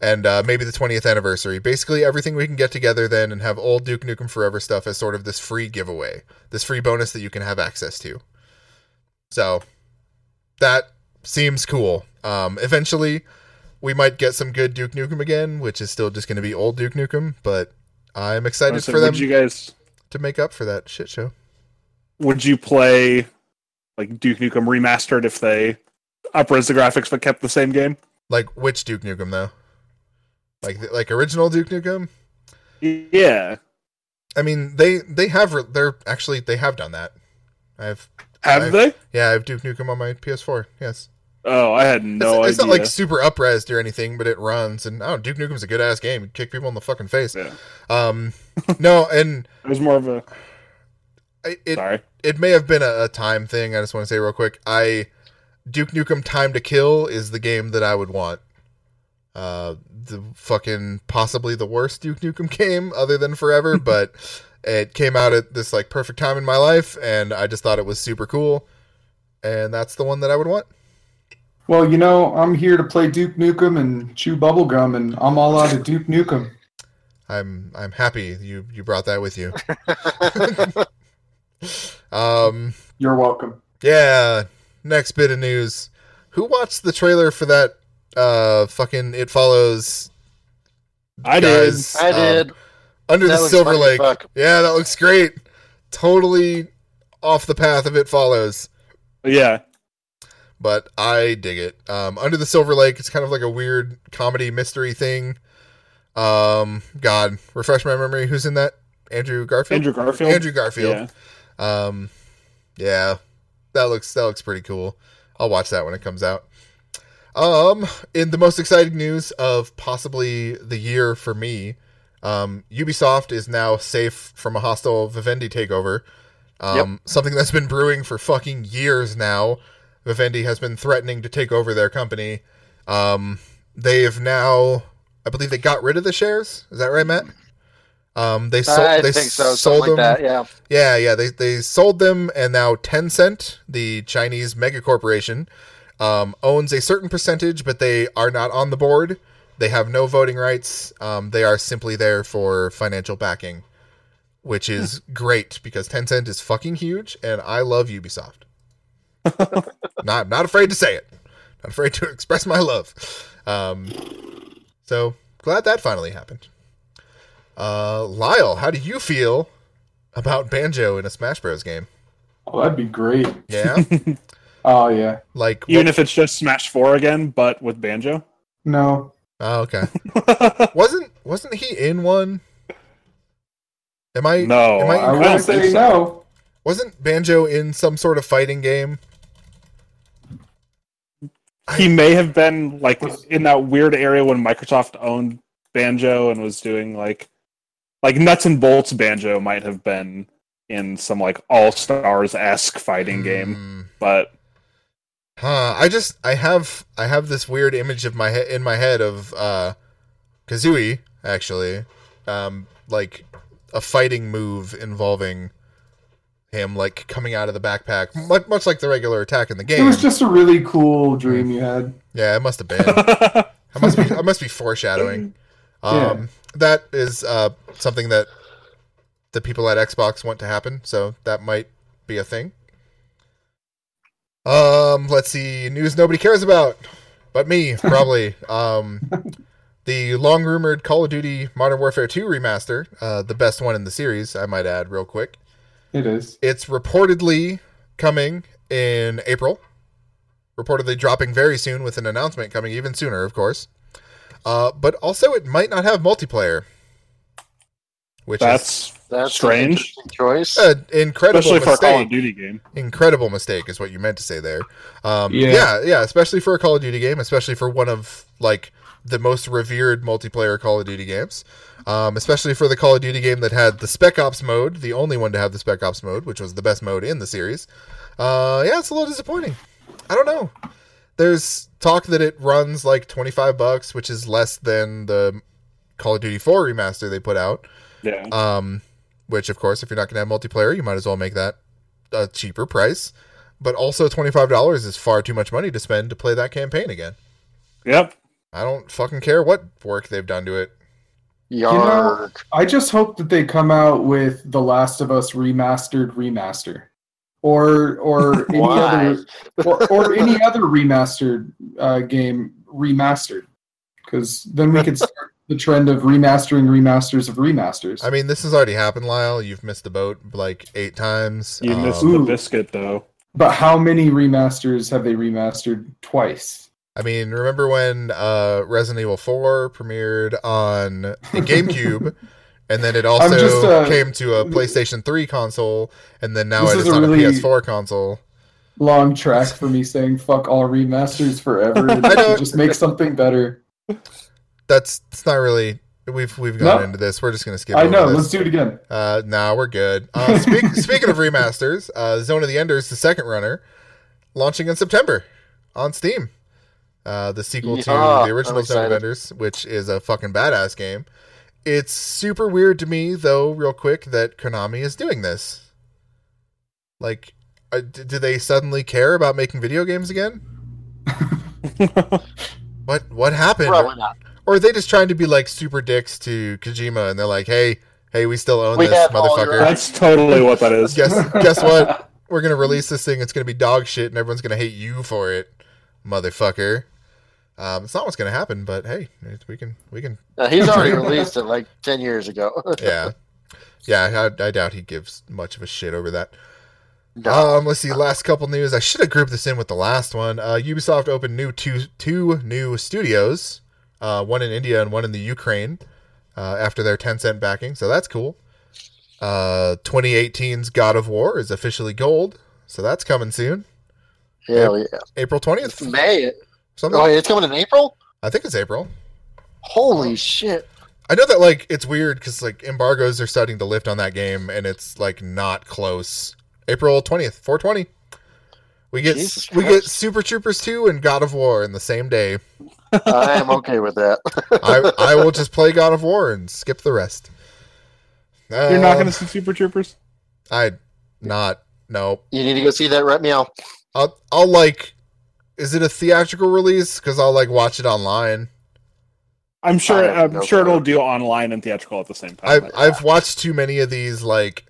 And uh, maybe the 20th anniversary. Basically, everything we can get together then and have old Duke Nukem Forever stuff as sort of this free giveaway, this free bonus that you can have access to. So, that seems cool. Um, eventually, we might get some good Duke Nukem again, which is still just going to be old Duke Nukem, but I'm excited for them would you guys to make up for that shit show. would you play like Duke Nukem remastered if they upres the graphics but kept the same game? Like which Duke Nukem though? Like like original Duke Nukem? Yeah. I mean, they they have they're actually they have done that. I've Have I've- they? yeah, I have Duke Nukem on my PS4. Yes. Oh, I had no it's, it's idea. not like super upresed or anything, but it runs and oh, Duke Nukem's a good ass game. You kick people in the fucking face. Yeah. Um no, and it was more of a. it sorry. it may have been a, a time thing. I just want to say real quick. I Duke Nukem Time to Kill is the game that I would want. Uh, the fucking possibly the worst Duke Nukem game other than Forever, but it came out at this like perfect time in my life, and I just thought it was super cool, and that's the one that I would want. Well, you know, I'm here to play Duke Nukem and chew bubblegum, and I'm all out of Duke Nukem. I'm I'm happy you you brought that with you. um, You're welcome. Yeah. Next bit of news. Who watched the trailer for that uh fucking It Follows I did. I um, did. Under That the Silver Lake. fuck. Yeah, that looks great. Totally off the path of It Follows. Yeah. But I dig it. Um Under the Silver Lake, it's kind of like a weird comedy mystery thing. Um God, refresh my memory. Who's in that? Andrew Garfield? Andrew Garfield. Andrew Garfield. Yeah. Um, yeah, that looks that looks pretty cool. I'll watch that when it comes out. Um, in the most exciting news of possibly the year for me, um, Ubisoft is now safe from a hostile Vivendi takeover. Um, something that's been brewing for fucking years now. Vivendi has been threatening to take over their company. Um, they have now, I believe, they got rid of the shares. Is that right, Matt? Um, they sold. I they think so. sold Something like them. that. Yeah. Yeah, yeah. They they sold them, and now Tencent, the Chinese mega corporation, um, owns a certain percentage, but they are not on the board. They have no voting rights. Um, they are simply there for financial backing, which is great because Tencent is fucking huge, and I love Ubisoft. Not not afraid to say it. Not afraid to express my love. Um, so glad that finally happened. Uh, Lyle, how do you feel about Banjo in a Smash Bros. game? Oh, that'd be great. Yeah, Oh yeah. like Even what- if it's just Smash Four again, but with banjo. No. oh, okay. wasn't wasn't he in one? Am I no, Am I I I would don't say think so. no. wasn't Banjo in some sort of fighting game? He may have been like in that weird area when Microsoft owned Banjo and was doing like like nuts and bolts Banjo might have been in some like All Stars esque fighting game, Hmm. but Huh. I just I have I have this weird image of my head in my head of uh Kazooie actually. Um like a fighting move involving him like coming out of the backpack much, much like the regular attack in the game. It was just a really cool dream you had. yeah, it must have been. I must be I must be foreshadowing. Um Yeah. that is uh something that the people at Xbox want to happen, so that might be a thing. Um, let's see, news nobody cares about, but me probably. um, the long rumored Call of Duty Modern Warfare 2 remaster, uh, the best one in the series, I might add, real quick. It is. It's reportedly coming in April. Reportedly dropping very soon, with an announcement coming even sooner, of course. Uh, but also, it might not have multiplayer, which is that's That's Strange. choice. an incredible especially for a. Call of Duty game. incredible mistake is what you meant to say there. Um, Yeah. yeah. yeah, especially for a Call of Duty game, especially for one of like the most revered multiplayer Call of Duty games. Um, especially for the Call of Duty game that had the Spec Ops mode, the only one to have the Spec Ops mode, which was the best mode in the series. Uh, yeah, it's a little disappointing. I don't know. There's talk that it runs like 25 bucks, which is less than the Call of Duty 4 remaster they put out. Yeah. Um, which of course, if you're not going to have multiplayer, you might as well make that a cheaper price, but also twenty five dollars is far too much money to spend to play that campaign again. Yep. I don't fucking care what work they've done to it. Yarg. I just hope that they come out with The Last of Us remastered remaster, or or any other or, or any other remastered uh, game remastered, because then we could start the trend of remastering remasters of remasters. I mean, this has already happened, Lyle. You've missed the boat like eight times. You Um, missed the Ooh. biscuit though. but how many remasters have they remastered twice? I mean, remember when uh, Resident Evil 4 premiered on the GameCube, and then it also just, uh, came to a PlayStation 3 console, and then now it is is a on really- a PS4 console. Long track for me saying fuck all remasters forever. and I know. just make something better. That's it's not really. We've we've gone No. into this. We're just gonna skip. I know. this. Let's do it again. Uh, nah, we're good. Uh, speak, speaking of remasters, uh, Zone of the Enders, the second runner, launching in September on Steam. Uh, the sequel to Yeah, the original I'm Zone of excited. Enders, which is a fucking badass game. It's super weird to me, though, real quick, that Konami is doing this. Like, uh, d- do they suddenly care about making video games again? what what happened? Probably not. Or are they just trying to be like super dicks to Kojima and they're like, hey, hey, we still own We this have all motherfucker. That's totally what that is. guess guess what? We're gonna release this thing. It's gonna be dog shit, and everyone's gonna hate you for it, motherfucker. Um, it's not what's gonna happen, but hey, we can we can Uh, he's already released it like ten years ago. yeah yeah. I, I doubt he gives much of a shit over that. No. Um, let's see. Last couple news. I should have grouped this in with the last one. Uh, Ubisoft opened new two two new studios, uh, one in India and one in the Ukraine, uh, after their Tencent backing. So that's cool. Uh, 2018's God of War is officially gold, so that's coming soon. Hell yeah. April twentieth. May. Something. Oh, it's coming in April. I think it's April. Holy shit! I know that like it's weird because like embargoes are starting to lift on that game, and it's like not close. April twentieth, four twenty. We get Jesus we get Super Troopers two and God of War in the same day. I am okay with that. I I will just play God of War and skip the rest. You're not Um, going to see Super Troopers. I not no. you need to go see that right Meow. I'll I'll like. Is it a theatrical release? Because I'll like watch it online. I'm sure. I have I'm no sure it'll do online and theatrical at the same time. I've I've watched too many of these like.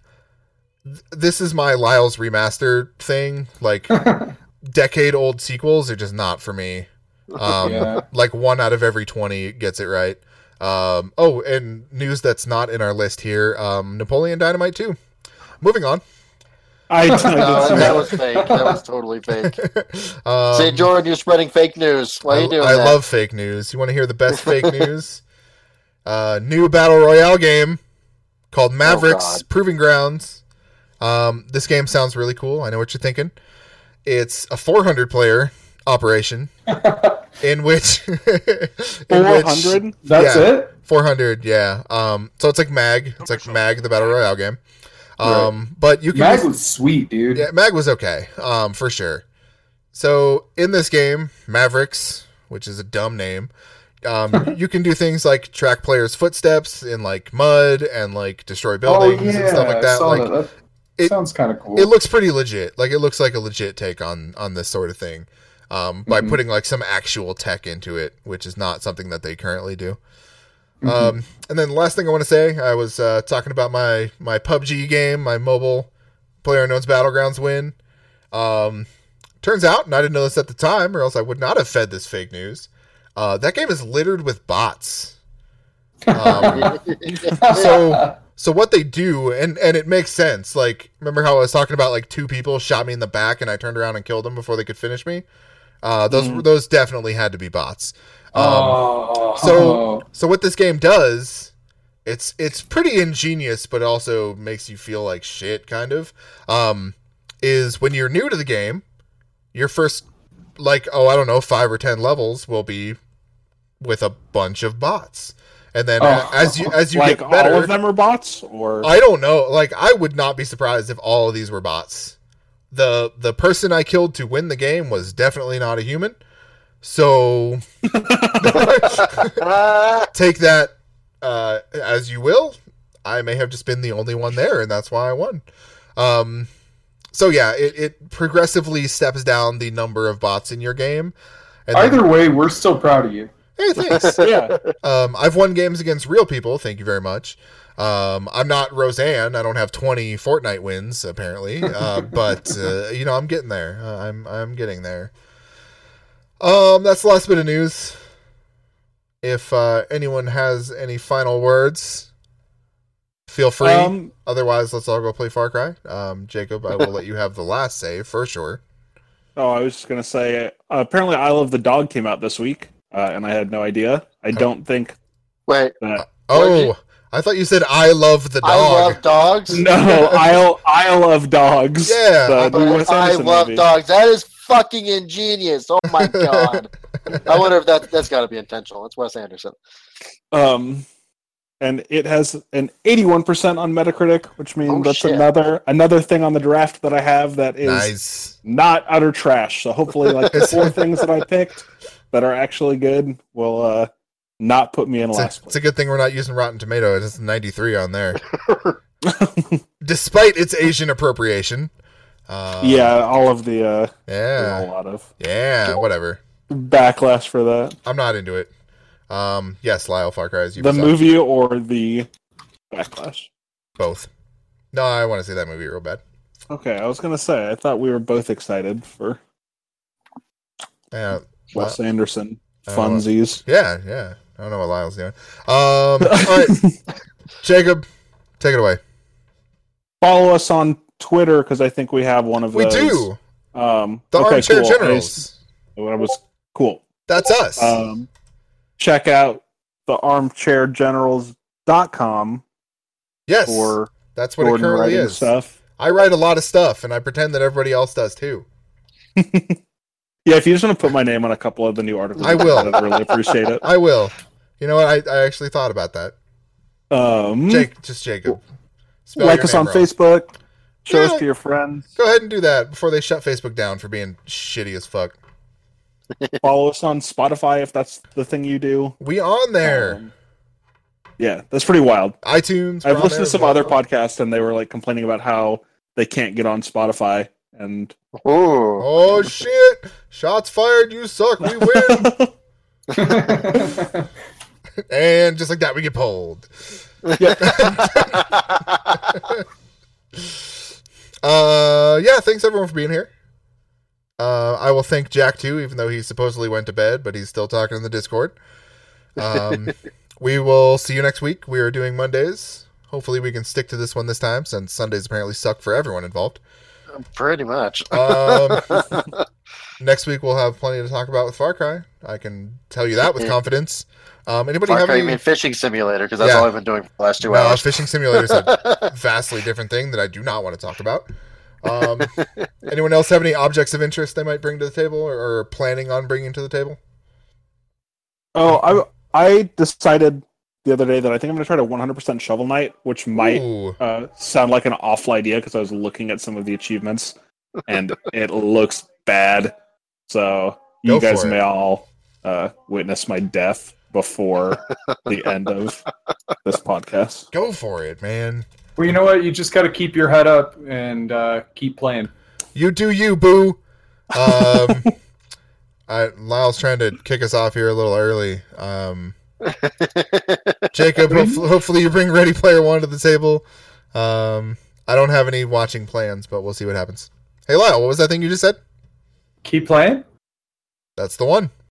th- This is my Lyle's remaster thing. Like decade old sequels are just not for me. Um, Yeah. Like one out of every twenty gets it right. Um, oh, and news that's not in our list here: um, Napoleon Dynamite two. Moving on. I, I did No, that that. was fake. That was totally fake. um, Say, Jordan, you're spreading fake news. Why are you I, doing I that? love fake news. You want to hear the best fake news? Uh, new battle royale game called Mavericks Oh, Proving Grounds. Um, this game sounds really cool. I know what you're thinking. It's a 400 player operation in which in Four which- That's Yeah. it. 400 yeah um so it's like mag it's like mag the battle royale game um but you can Mag was sweet, dude. yeah, Mag was okay, um, for sure. So in this game, Mavericks, which is a dumb name, um, you can do things like track players' footsteps in like mud and like destroy oh buildings yeah, and stuff like I that. saw Like that. That it- sounds kind of cool. it looks pretty legit. Like it looks like a legit take on on this sort of thing. Um, by Mhm. putting like some actual tech into it, which is not something that they currently do. Mhm. Um, and then the last thing I want to say, I was uh, talking about my my PUBG game, my mobile Player Unknown's Battlegrounds win. Um, turns out, and I didn't know this at the time, or else I would not have fed this fake news. Uh, that game is littered with bots. Um, so so what they do, and and it makes sense. Like remember how I was talking about like two people shot me in the back, and I turned around and killed them before they could finish me. Uh, those Mhm. those definitely had to be bots. Um, oh, so so what this game does, it's it's pretty ingenious, but also makes you feel like shit, kind of. Um, is when you're new to the game, your first like oh I don't know five or ten levels will be with a bunch of bots, and then Oh. as you as you Like get better, all of them are bots, or I don't know. Like I would not be surprised if all of these were bots. The the person I killed to win the game was definitely not a human. So take that uh, as you will. I may have just been the only one there, and that's why I won. Um, so yeah, it, it progressively steps down the number of bots in your game. And then- Either way, we're still proud of you. hey, thanks. Yeah. Um, I've won games against real people. Thank you very much. Um, I'm not Roseanne. I don't have 20 Fortnite wins apparently, uh, but uh, you know I'm getting there. Uh, I'm I'm getting there. Um, that's the last bit of news. If uh, anyone has any final words, feel free. Um, Otherwise, let's all go play Far Cry. Um, Jacob, I will let you have the last say for sure. oh, I was just gonna say. Uh, apparently, I Love the Dog came out this week, uh, and I had no idea. I don't think Wait, that. Oh, I thought you said I love the dog. I love dogs. No, Isle Isle of Dogs. Yeah, the But new I love movie. dogs. That is fucking ingenious. Oh my god. I wonder if that that's got to be intentional. It's Wes Anderson. Um, and it has an 81% on Metacritic, which means Oh, that's shit. another another thing on the draft that I have that is nice. not utter trash. So hopefully, like the four things that I picked that are actually good will uh, not put me in It's a, last it's a good thing we're not using Rotten Tomato. It's 93 on there, despite its Asian appropriation. Uh, yeah, all of the uh, there's a lot of yeah. Whatever. backlash for that. I'm not into it. Um, yes, Lyle Far Cry is The movie or the backlash. both. No, I want to see that movie real bad. Okay, I was gonna say I thought we were both excited for Yeah, Wes Anderson funsies. yeah, yeah. I don't know what Lyle's doing. Um, all right, Jacob, take it away. Follow us on Twitter because I think we have one of We those. do Um, the okay, Armchair cool. Generals. I, what was cool. That's us. Um, check out the armchairgenerals.com yes, for that's what Gordon it currently is. stuff. I write a lot of stuff, and I pretend that everybody else does too. Yeah, if you just want to put my name on a couple of the new articles, I will. I'd really appreciate it. I will. You know what? I, I actually thought about that. Um, Jake, just Jacob. Spell like us on wrong. Facebook. Show Yeah. us to your friends. Go ahead and do that before they shut Facebook down for being shitty as fuck. Follow us on Spotify if that's the thing you do. We on there. Um, yeah, that's pretty wild. iTunes. I've listened to some well. other podcasts and they were like complaining about how they can't get on Spotify and Ooh. Oh shit! Shots fired. You suck. We win. and just like that, we get pulled. Uh, yeah. Thanks everyone for being here. Uh, I will thank Jack too, even though he supposedly went to bed, but he's still talking in the Discord. Um, we will see you next week. We are doing Mondays. Hopefully, we can stick to this one this time, since Sundays apparently suck for everyone involved. Pretty much. Um, next week we'll have plenty to talk about with Far Cry. I can tell you that with confidence. Um, anybody Far have Cry, you any? mean fishing simulator? Because that's Yeah. all I've been doing for the last two No, hours. fishing simulator is a vastly different thing that I do not want to talk about. Um, anyone else have any objects of interest they might bring to the table or, or planning on bringing to the table? Oh, I I decided the other day that I think I'm going to try to 100% Shovel Knight, which might uh, sound like an awful idea because I was looking at some of the achievements and it looks bad. So you Go guys may all uh, witness my death before the end of this podcast. go for it, man. well, you know what? You just got to keep your head up and uh, keep playing. You do you, boo. Um, I, Lyle's trying to kick us off here a little early. Um, Jacob, hof- hopefully you bring Ready Player One to the table. Um, I don't have any watching plans, but we'll see what happens. Hey, Lyle, what was that thing you just said? Keep playing. That's the one.